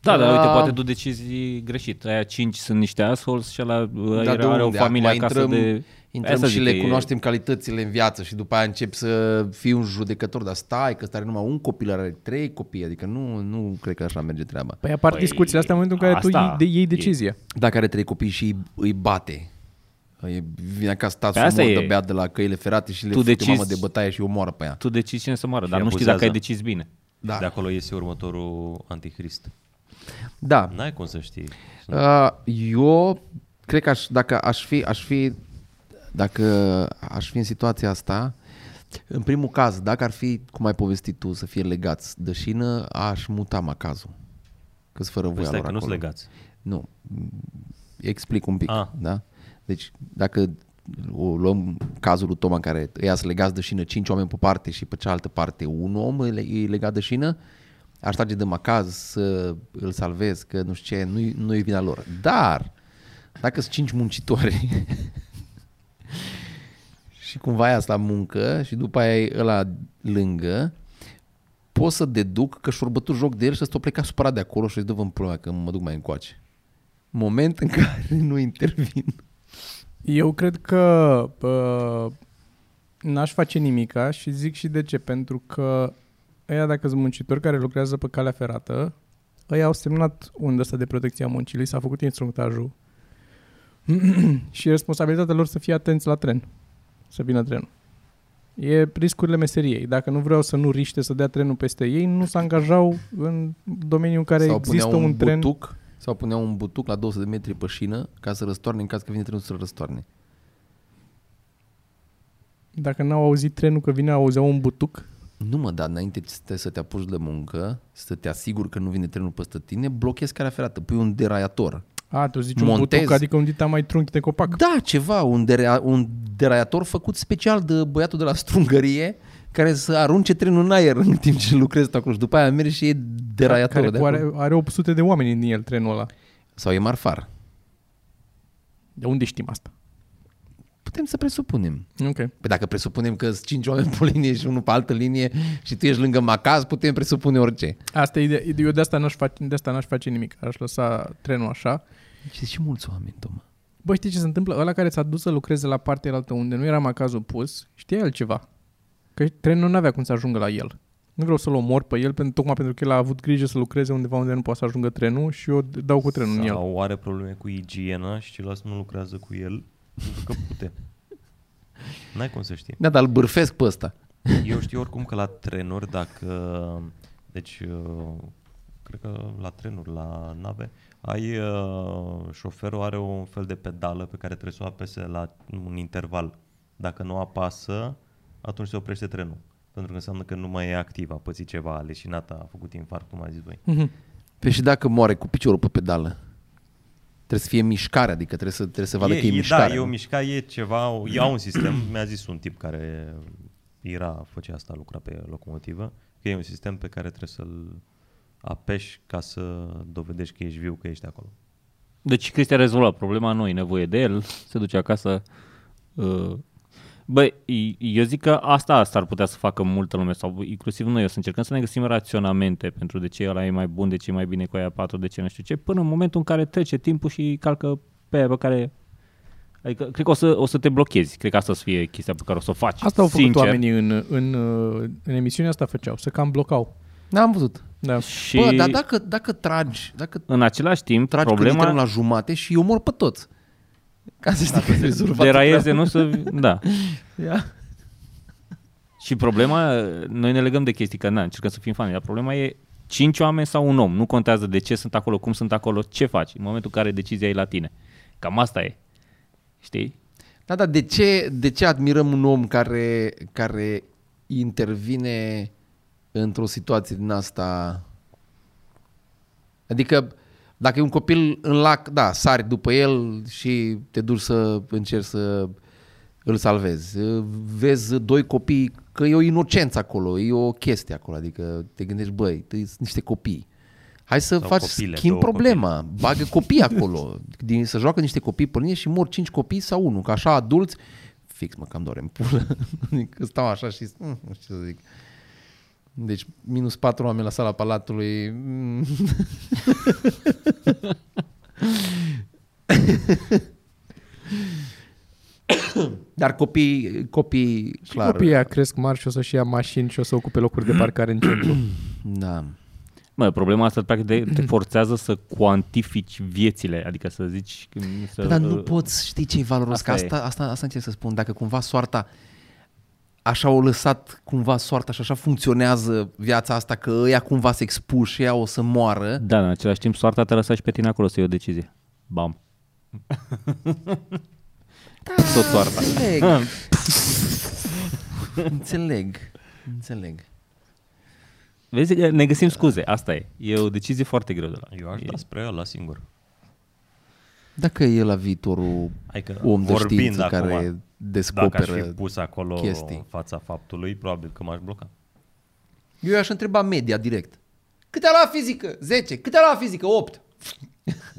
C: Da, dar
B: Da.
C: uite, poate tu decizi greșit. Aia cinci sunt niște assholes și ăla
B: Dar
C: are,
B: de
C: are o
B: unde?
C: familie
B: Acum
C: acasă
B: intrăm-
C: de...
B: Intrăm
C: Asta
B: și
C: zic
B: le
C: că e-
B: cunoaștem calitățile în viață și după aia încep să fii un judecător, dar stai că ăsta are numai un copil, are trei copii, adică nu, nu cred că așa merge treaba.
D: Păi apar
C: Păi,
D: discuțiile astea în momentul în care tu
C: asta
D: iei, de, iei
C: e-
D: decizie.
B: Dacă are trei copii și îi, îi bate, e, vine acasă
C: Pe
B: tasul
C: asta
B: mor
C: e.
B: de beat de la căile ferate și le
C: Tu
B: fute
C: decizi-
B: mamă de bătaie și o omoară pe ea.
C: Tu decizi cine să moară,
A: Și
C: dar nu știi dacă ai
A: abuzează.
C: decis bine.
B: Da.
A: De acolo iese următorul antichrist.
B: Da.
A: N-ai cum să știi.
B: Uh, eu cred că aș, dacă aș fi, aș fi, dacă aș fi în situația asta, în primul caz, dacă ar fi, cum ai povestit tu, să fie legați de șină, aș muta macazul. Că fără
A: Păi
B: voia
A: stai
B: lor
A: că nu-s
B: acolo.
A: legați.
B: Nu. Explic un pic,
A: Ah.
B: da? Deci, dacă o luăm cazul lui Toma care ăia să legați de șină 5 oameni pe parte și pe cealaltă parte un om e le- e legat de șină, aș trage de macaz să îl salvez, că nu știu ce, nu-i, nu-i vina lor. Dar, dacă sunt 5 muncitori *laughs* și cumva aia la muncă și după aia e ăla lângă, pot să deduc că și-au bătut joc de el și ăsta o pleca supărat de acolo și îi dă vă pula că mă duc mai încoace. Moment în care nu intervin.
D: Eu cred că uh, n-aș face nimica și zic și de ce. Pentru că ăia dacă sunt muncitori care lucrează pe calea ferată, ăia au semnat undă asta de protecție a muncii, li s-a făcut instructajul *clears throat* și e responsabilitatea lor să fie atenți la tren, să vină trenul. E riscurile meseriei. Dacă nu vreau să nu riște să dea trenul peste ei, nu se angajau în domeniul în care
B: sau
D: există
B: puneau
D: un,
B: un
D: tren.
B: butuc, sau puneau un butuc la 200 de metri pe șină ca să răstoarne în caz că vine trenul să răstoarne.
D: Dacă n-au auzit trenul că vine, auzeau un butuc.
B: Nu mă, dar înainte să te, să te apuci de muncă, să te asiguri că nu vine trenul peste tine, blochezi calea ferată, pui un deraiator.
D: A, tu zici
B: Montez.
D: un butuc, adică un dita mai trunchi de copac.
B: Da, ceva, un, derea, un deraiator făcut special de băiatul de la strungărie care să arunce trenul în aer în timp ce lucrezi tu acolo și după aia mergi și e deraiator
D: care
B: de
D: cu
B: acolo.
D: are, are 800 de oameni în el trenul ăla.
B: Sau e marfar.
D: De unde știm asta?
B: Putem să presupunem.
D: Ok.
B: Păi dacă presupunem că sunt cinci oameni pe o linie și unul pe altă linie și tu ești lângă macaz, putem presupune orice.
D: Asta e ide- eu de asta n-aș face, de asta n-aș face nimic. Aș lăsa trenul așa.
B: Și și mulți oameni, Toma.
D: Bă, știi ce se întâmplă? Ăla care ți-a dus să lucreze la partea altă unde nu era macazul pus, știa el ceva. Că trenul nu avea cum să ajungă la el. Nu vreau să-l omor pe el, pentru, tocmai pentru că el a avut grijă să lucreze undeva unde nu poate să ajungă trenul și eu dau cu trenul în el.
A: Sau are probleme cu igiena și ceilalți nu lucrează cu el pentru că pute. N-ai cum să știi.
B: Da, dar îl bârfesc pe ăsta.
A: Eu știu oricum că la trenuri, dacă... Deci, uh, cred că la trenuri, la nave, ai... uh, Șoferul are un fel de pedală pe care trebuie să o apese la un interval. Dacă nu apasă, atunci se oprește trenul. Pentru că înseamnă că nu mai e activ, a pățit ceva, a leșinat, a făcut infarct, cum ai zis voi.
D: Mhm.
B: Păi și dacă moare cu piciorul pe pedală? Trebuie să fie mișcare, adică trebuie să, trebuie să vadă
A: e,
B: că e,
A: e,
B: mișcare.
A: Da, e o
B: nu?
A: mișcare, e ceva, ia un sistem, *clears throat* mi-a zis un tip care era, făcea asta, lucra pe locomotivă, că e un sistem pe care trebuie să-l apeși ca să dovedești că ești viu, că ești acolo.
C: Deci Cristian a rezolvat problema, nu e nevoie de el, se duce acasă. Uh, Băi, eu zic că asta, asta ar putea să facă multă lume, sau inclusiv noi, o să încercăm să ne găsim raționamente pentru de ce ăla e mai bun, de ce e mai bine cu aia 4, de ce nu știu ce, până în momentul în care trece timpul și calcă pe aia pe care... Adică, cred că o să, o să te blochezi. Cred că asta o să fie chestia pe care o să o faci.
D: Asta au făcut
C: sincer.
D: oamenii în, în, în emisiunea asta făceau, să cam blocau.
B: N-am văzut.
D: Da.
C: Și
B: Bă, dar dacă, dacă tragi, dacă
C: în același timp,
B: tragi
C: problema...
B: Problema... la jumate și îi omor pe toți. Ca să știi că ai rezolvat
C: deraieze,
B: treaba.
C: nu să... Da. *laughs*
B: Ia.
C: Și problema, noi ne legăm de chestii, că na, încercăm să fim fani, dar problema e cinci oameni sau un om. Nu contează de ce sunt acolo, cum sunt acolo, ce faci în momentul în care decizia e la tine. Cam asta e. Știi?
B: Da, dar de ce, de ce admirăm un om care, care intervine într-o situație din asta? Adică, dacă e un copil în lac, da, sari după el și te duci să încerci să îl salvezi. Vezi doi copii, că e o inocență acolo, e o chestie acolo, adică te gândești, băi, sunt niște copii. Hai să
A: Sau
B: faci,
A: copile,
B: schimb
A: două
B: problema, bagă copii acolo, din, să joacă niște copii pe linie și mor cinci copii sau unul, că așa adulți, fix mă cam doare în pulă, *laughs* că stau așa și mm, nu știu ce să zic. Deci minus patru oameni la sala palatului. mm. Dar copii, copii,
D: Și
B: clar.
D: copiii aia cresc mari și o să-și ia mașini și o să ocupe locuri de parcare în centru.
B: Da.
C: Mă, problema asta practic de, te forțează să cuantifici viețile, adică să zici... Să,
B: Dar nu
C: uh,
B: poți ști ce e valoros.
C: asta
B: Asta, asta, asta, asta încerc să spun. Dacă cumva soarta așa au lăsat cumva soarta și așa funcționează viața asta, că ăia cumva se expuși și ea o să moară.
C: Da, în același timp soarta te lăsa și pe tine acolo să iei o decizie. Bam. *laughs*
B: Da,
C: Tot soarta.
B: Înțeleg. *laughs* înțeleg. Înțeleg.
C: Vezi, că ne găsim scuze, asta e. E o decizie foarte greu de la.
A: Eu aș da spre ăla singur.
B: Dacă e la viitorul
A: Adică
B: om de
A: vorbind
B: știință
A: acum,
B: care
A: dacă aș
B: descoperă
A: fi pus acolo
B: chestii.
A: în fața faptului, probabil că m-aș bloca.
B: Eu i-aș întreba media direct. Câte a luat fizică? 10. Câte a luat fizică? 8.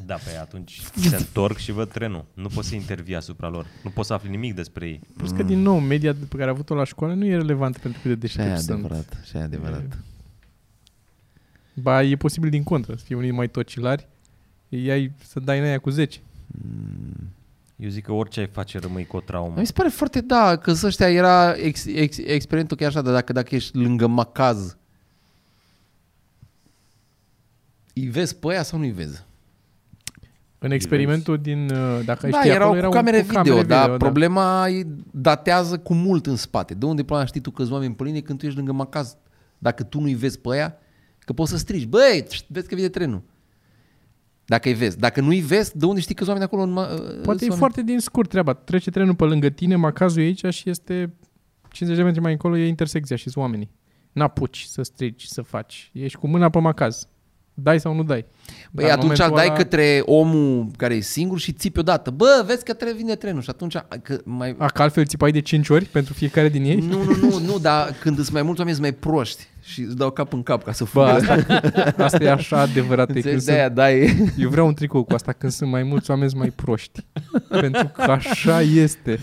A: Da, pe atunci se întorc și văd trenul. Nu poți să intervii asupra lor. Nu poți să afli nimic despre ei.
D: Plus că, din nou, media pe care a avut-o la școală nu e relevantă pentru cât de
B: Și aia e
D: deștepți sunt.
B: adevărat. Și aia e adevărat.
D: Ba, e posibil din contră, să fie unii mai tocilari, îi ai să dai în aia cu 10.
A: Eu zic că orice ai face rămâi cu o traumă.
B: Mi se pare foarte, da, că să ăștia era ex, ex, experimentul că e așa, dar dacă, dacă ești lângă macaz, îi vezi pe aia sau nu-i vezi?
D: În experimentul din, uh, dacă ai
B: Da,
D: ști
B: erau
D: acolo,
B: cu camere
D: cu
B: video, dar
D: da.
B: problema e datează cu mult în spate. De unde până știi tu că oameni pe linie când tu ești lângă macaz? Dacă tu nu-i vezi pe aia, că poți să strigi, băi, șt, vezi că vine trenul. Dacă îi vezi. Dacă nu-i vezi, de unde știi că oameni acolo? În ma-
D: Poate
B: sunt
D: e
B: oameni?
D: foarte din scurt treaba. Trece trenul pe lângă tine, macazul e aici și este 50 de metri mai încolo, e intersecția și sunt oamenii. N-apuci să strigi, să faci. Ești cu mâna pe macaz. Dai sau nu dai.
B: Băi,
D: Dar în
B: atunci îl
D: momentul
B: dai către omul care e singur și țipi odată. Bă, vezi că trebuie vine trenul și atunci că mai...
D: A, că altfel țipai de 5 ori pentru fiecare din ei?
B: Nu, nu, nu, nu, dar când sunt mai mulți oameni sunt mai proști și îți dau cap în cap ca să
D: Bă,
B: fugă.
D: asta, asta e așa adevărat. e Când
B: Înțelegi?
D: sunt,
B: De-aia dai...
D: eu vreau un tricou cu asta când sunt mai mulți oameni sunt mai proști. pentru că așa este.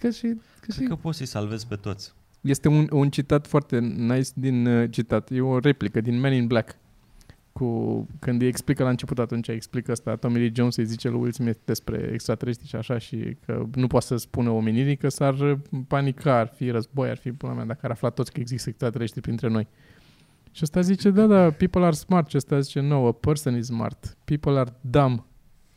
B: Ca și, ca și...
A: Cred că poți să-i salvezi pe toți.
D: Este un, un citat foarte nice din uh, citat. E o replică din Men in Black. Cu, când îi explică la început atunci, explică asta, Tommy Lee Jones îi zice lui Will Smith despre extraterestri și așa și că nu poate să spună omenirii că s-ar uh, panica, ar fi război, ar fi pula mea, dacă ar afla toți că există extraterestri printre noi. Și ăsta zice, da, da, people are smart. Și ăsta zice, no, a person is smart. People are dumb.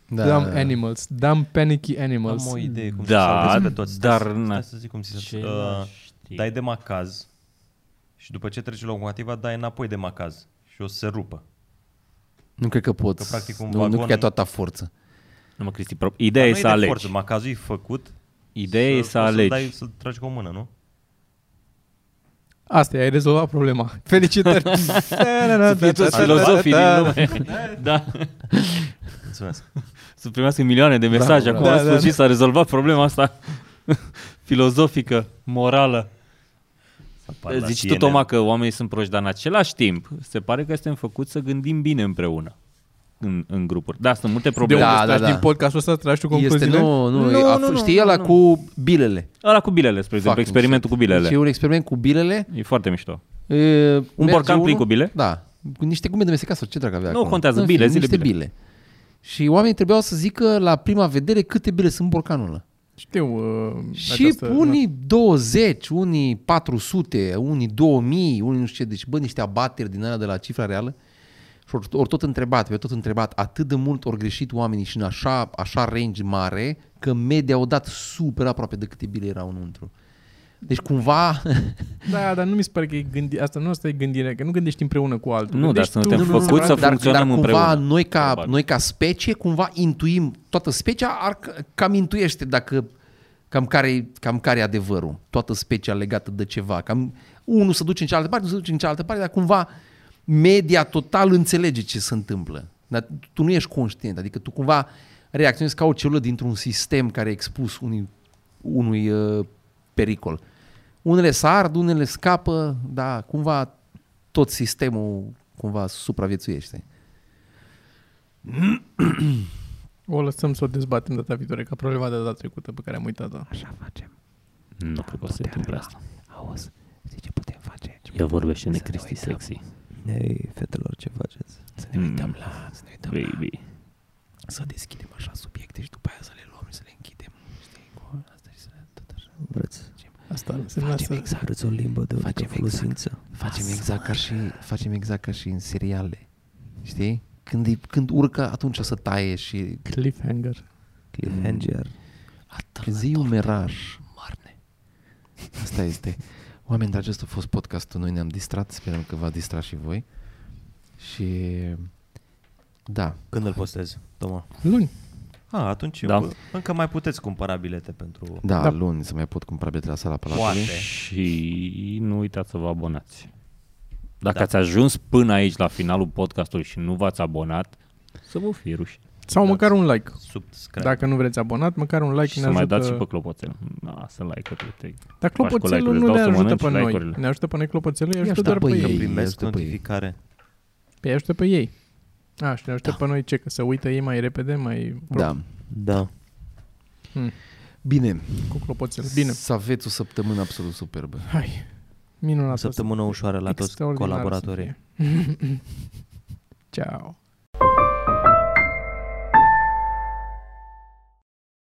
B: Da,
D: dumb animals. Dumb panicky animals.
A: Am o idee cum
C: Da,
A: să salvezi pe toți.
C: dar
A: Stai,
C: na-
A: stai să zic cum să
C: Ce
A: uh,
C: știi?
A: Dai de macaz și după ce trece locomotiva, dai înapoi de macaz și o să se rupă.
B: Nu cred că poți.
A: Că, practic, un
B: nu, nu
A: vagon-
B: cred că ai toată forță.
C: Nu mă, Cristi, pro- ideea
A: Dar
C: e
A: nu
C: să
A: de
C: alegi.
A: Forță. Macazul e făcut,
C: Ideea e să
A: poți
C: alegi.
A: Să-l, dai, să-l tragi cu o mână, nu?
D: Asta e, ai rezolvat problema. *laughs* Felicitări!
C: Să fie toți filozofii din lume. Da.
A: Mulțumesc. *laughs*
C: Să primească milioane de mesaje.
B: Bravo,
C: Acum
D: bravo.
C: în
D: Da, da,
C: sfârșit s-a rezolvat problema asta *laughs* filozofică, morală.
A: Apar la
C: Zici tu,
A: CNN.
C: Toma, că oamenii sunt proști, dar în același timp se pare că suntem făcuți să gândim bine împreună în, în grupuri. Da, sunt multe
D: De
C: probleme.
D: unde
B: Da,
D: da,
B: da, da.
D: din podcastul ăsta tragi tu
B: Este,
D: concluziile?
B: nu, nu,
C: Nu,
B: a,
C: nu, nu,
B: știi
C: nu,
B: ăla
C: nu.
B: cu bilele.
C: Ăla cu bilele, spre exemplu,
B: Fucking
C: experimentul
B: shit.
C: cu bilele.
B: Deci e un experiment cu bilele.
C: E foarte mișto.
B: E,
C: Un
B: merge
C: borcan plin
B: unul-
C: cu bile?
B: Da, cu niște gume de mestecat sau ce drag avea
C: Nu
B: acolo.
C: contează,
B: În
C: bile,
B: fine,
C: zile
B: niște
C: bile.
B: bile. Și oamenii trebuiau să zică la prima vedere câte bile sunt în borcanul ăla.
D: Știu uh,
B: Și
D: această,
B: unii 20, unii 400, unii 2000, unii nu știu ce, deci bă, niște abateri din alea de la cifra reală. Și ori, ori tot întrebat, pe tot întrebat, atât de mult ori greșit oamenii și în așa, așa range mare, că media au dat super aproape de câte bile erau înăuntru. Deci cumva... *laughs*
D: Da, dar nu mi se pare că e gândi, asta nu asta e gândire, că nu gândești împreună cu altul.
C: Nu, dar
D: Gândești
C: suntem
D: tu.
B: Nu, nu, nu,
C: făcuți să
B: dar,
C: funcționăm
B: dar cumva
C: împreună.
B: noi ca,
C: Probabil.
B: noi ca specie cumva intuim, toată specia ar, cam intuiește dacă cam care, cam care e adevărul. Toată specia legată de ceva. Cam unul se duce în cealaltă parte, unul se duce în cealaltă parte, dar cumva media total înțelege ce se întâmplă. Dar tu nu ești conștient, adică tu cumva reacționezi ca o celulă dintr-un sistem care e expus unui, unui uh, pericol. Unele sar, unele scapă, dar cumva tot sistemul cumva supraviețuiește. *clears throat*
D: O lăsăm să o dezbatem data viitoare, ca problema de data trecută pe care am uitat-o.
B: Așa facem.
C: Nu cred că o să se întâmple asta.
B: Auzi, zici ce putem face?
C: Ea vorbește de
B: Să ne
C: Cristi
B: uităm.
C: sexy.
A: Hei, fetelor, ce faceți?
B: Să ne uităm la, să ne uităm la,
C: Baby.
B: să deschidem așa subiecte și după aia să le luăm și să le închidem. Știi, cu asta și să le tot așa.
A: Vreți,
D: Asta se
B: Facem
D: lasă...
B: exact.
A: vreți o limbă de unică
B: Facem
A: folosință?
B: Facem exact ca și, facem exact ca și în seriale. Știi? Când, e- când urcă, atunci o să taie și
D: Cliffhanger.
A: Cliffhanger.
B: zi un meraj. Marne. Asta este. Oameni dragi, acesta a fost podcastul. Noi ne-am distrat. Sperăm că v-a distrat și voi. Și da,
A: Când îl postezi, Toma?
D: Luni.
A: A, atunci
C: Da.
A: da. încă mai puteți cumpăra bilete pentru...
B: da,
D: Da.
B: luni să mai pot cumpăra bilete la sala Palatului.
A: Poate.
C: Și nu uitați să vă abonați. Dacă
A: Da.
C: ați ajuns până aici la finalul podcastului și nu v-ați abonat, să vă fie rușine.
D: Sau
A: Dați
D: măcar un like.
A: Subscribe.
D: Dacă nu vreți abonat, măcar un like
C: Și
D: ne
C: să mai
D: ajută.
C: dați și pe clopoțel. Da, să like-urile tăi.
D: Dar
C: Faci cu
D: clopoțelul
C: like-urile,
D: nu
C: îți
D: ne
C: dau să
D: ajută pe
C: mănânci
D: noi.
C: like-urile.
D: Ne ajută pe noi clopoțelul, îi
B: Îi
D: ajută
B: ajută
D: doar
B: pe
D: pe
B: ei.
D: ei.
A: Primesc
B: ajută pe ei.
A: notificare.
D: Pe ei ajută pe ei. A, și ne ajută pe noi ce? Că să uită ei mai repede, mai pro-
B: Da.
A: Da.
B: Bine.
D: cu clopoțel. Bine.
B: Să aveți o săptămână absolut superbă.
D: Hai. Minunat.
A: O săptămână ușoară la toți
D: Extraordinar să
A: colaboratorii.
D: fie. *laughs* Ciao.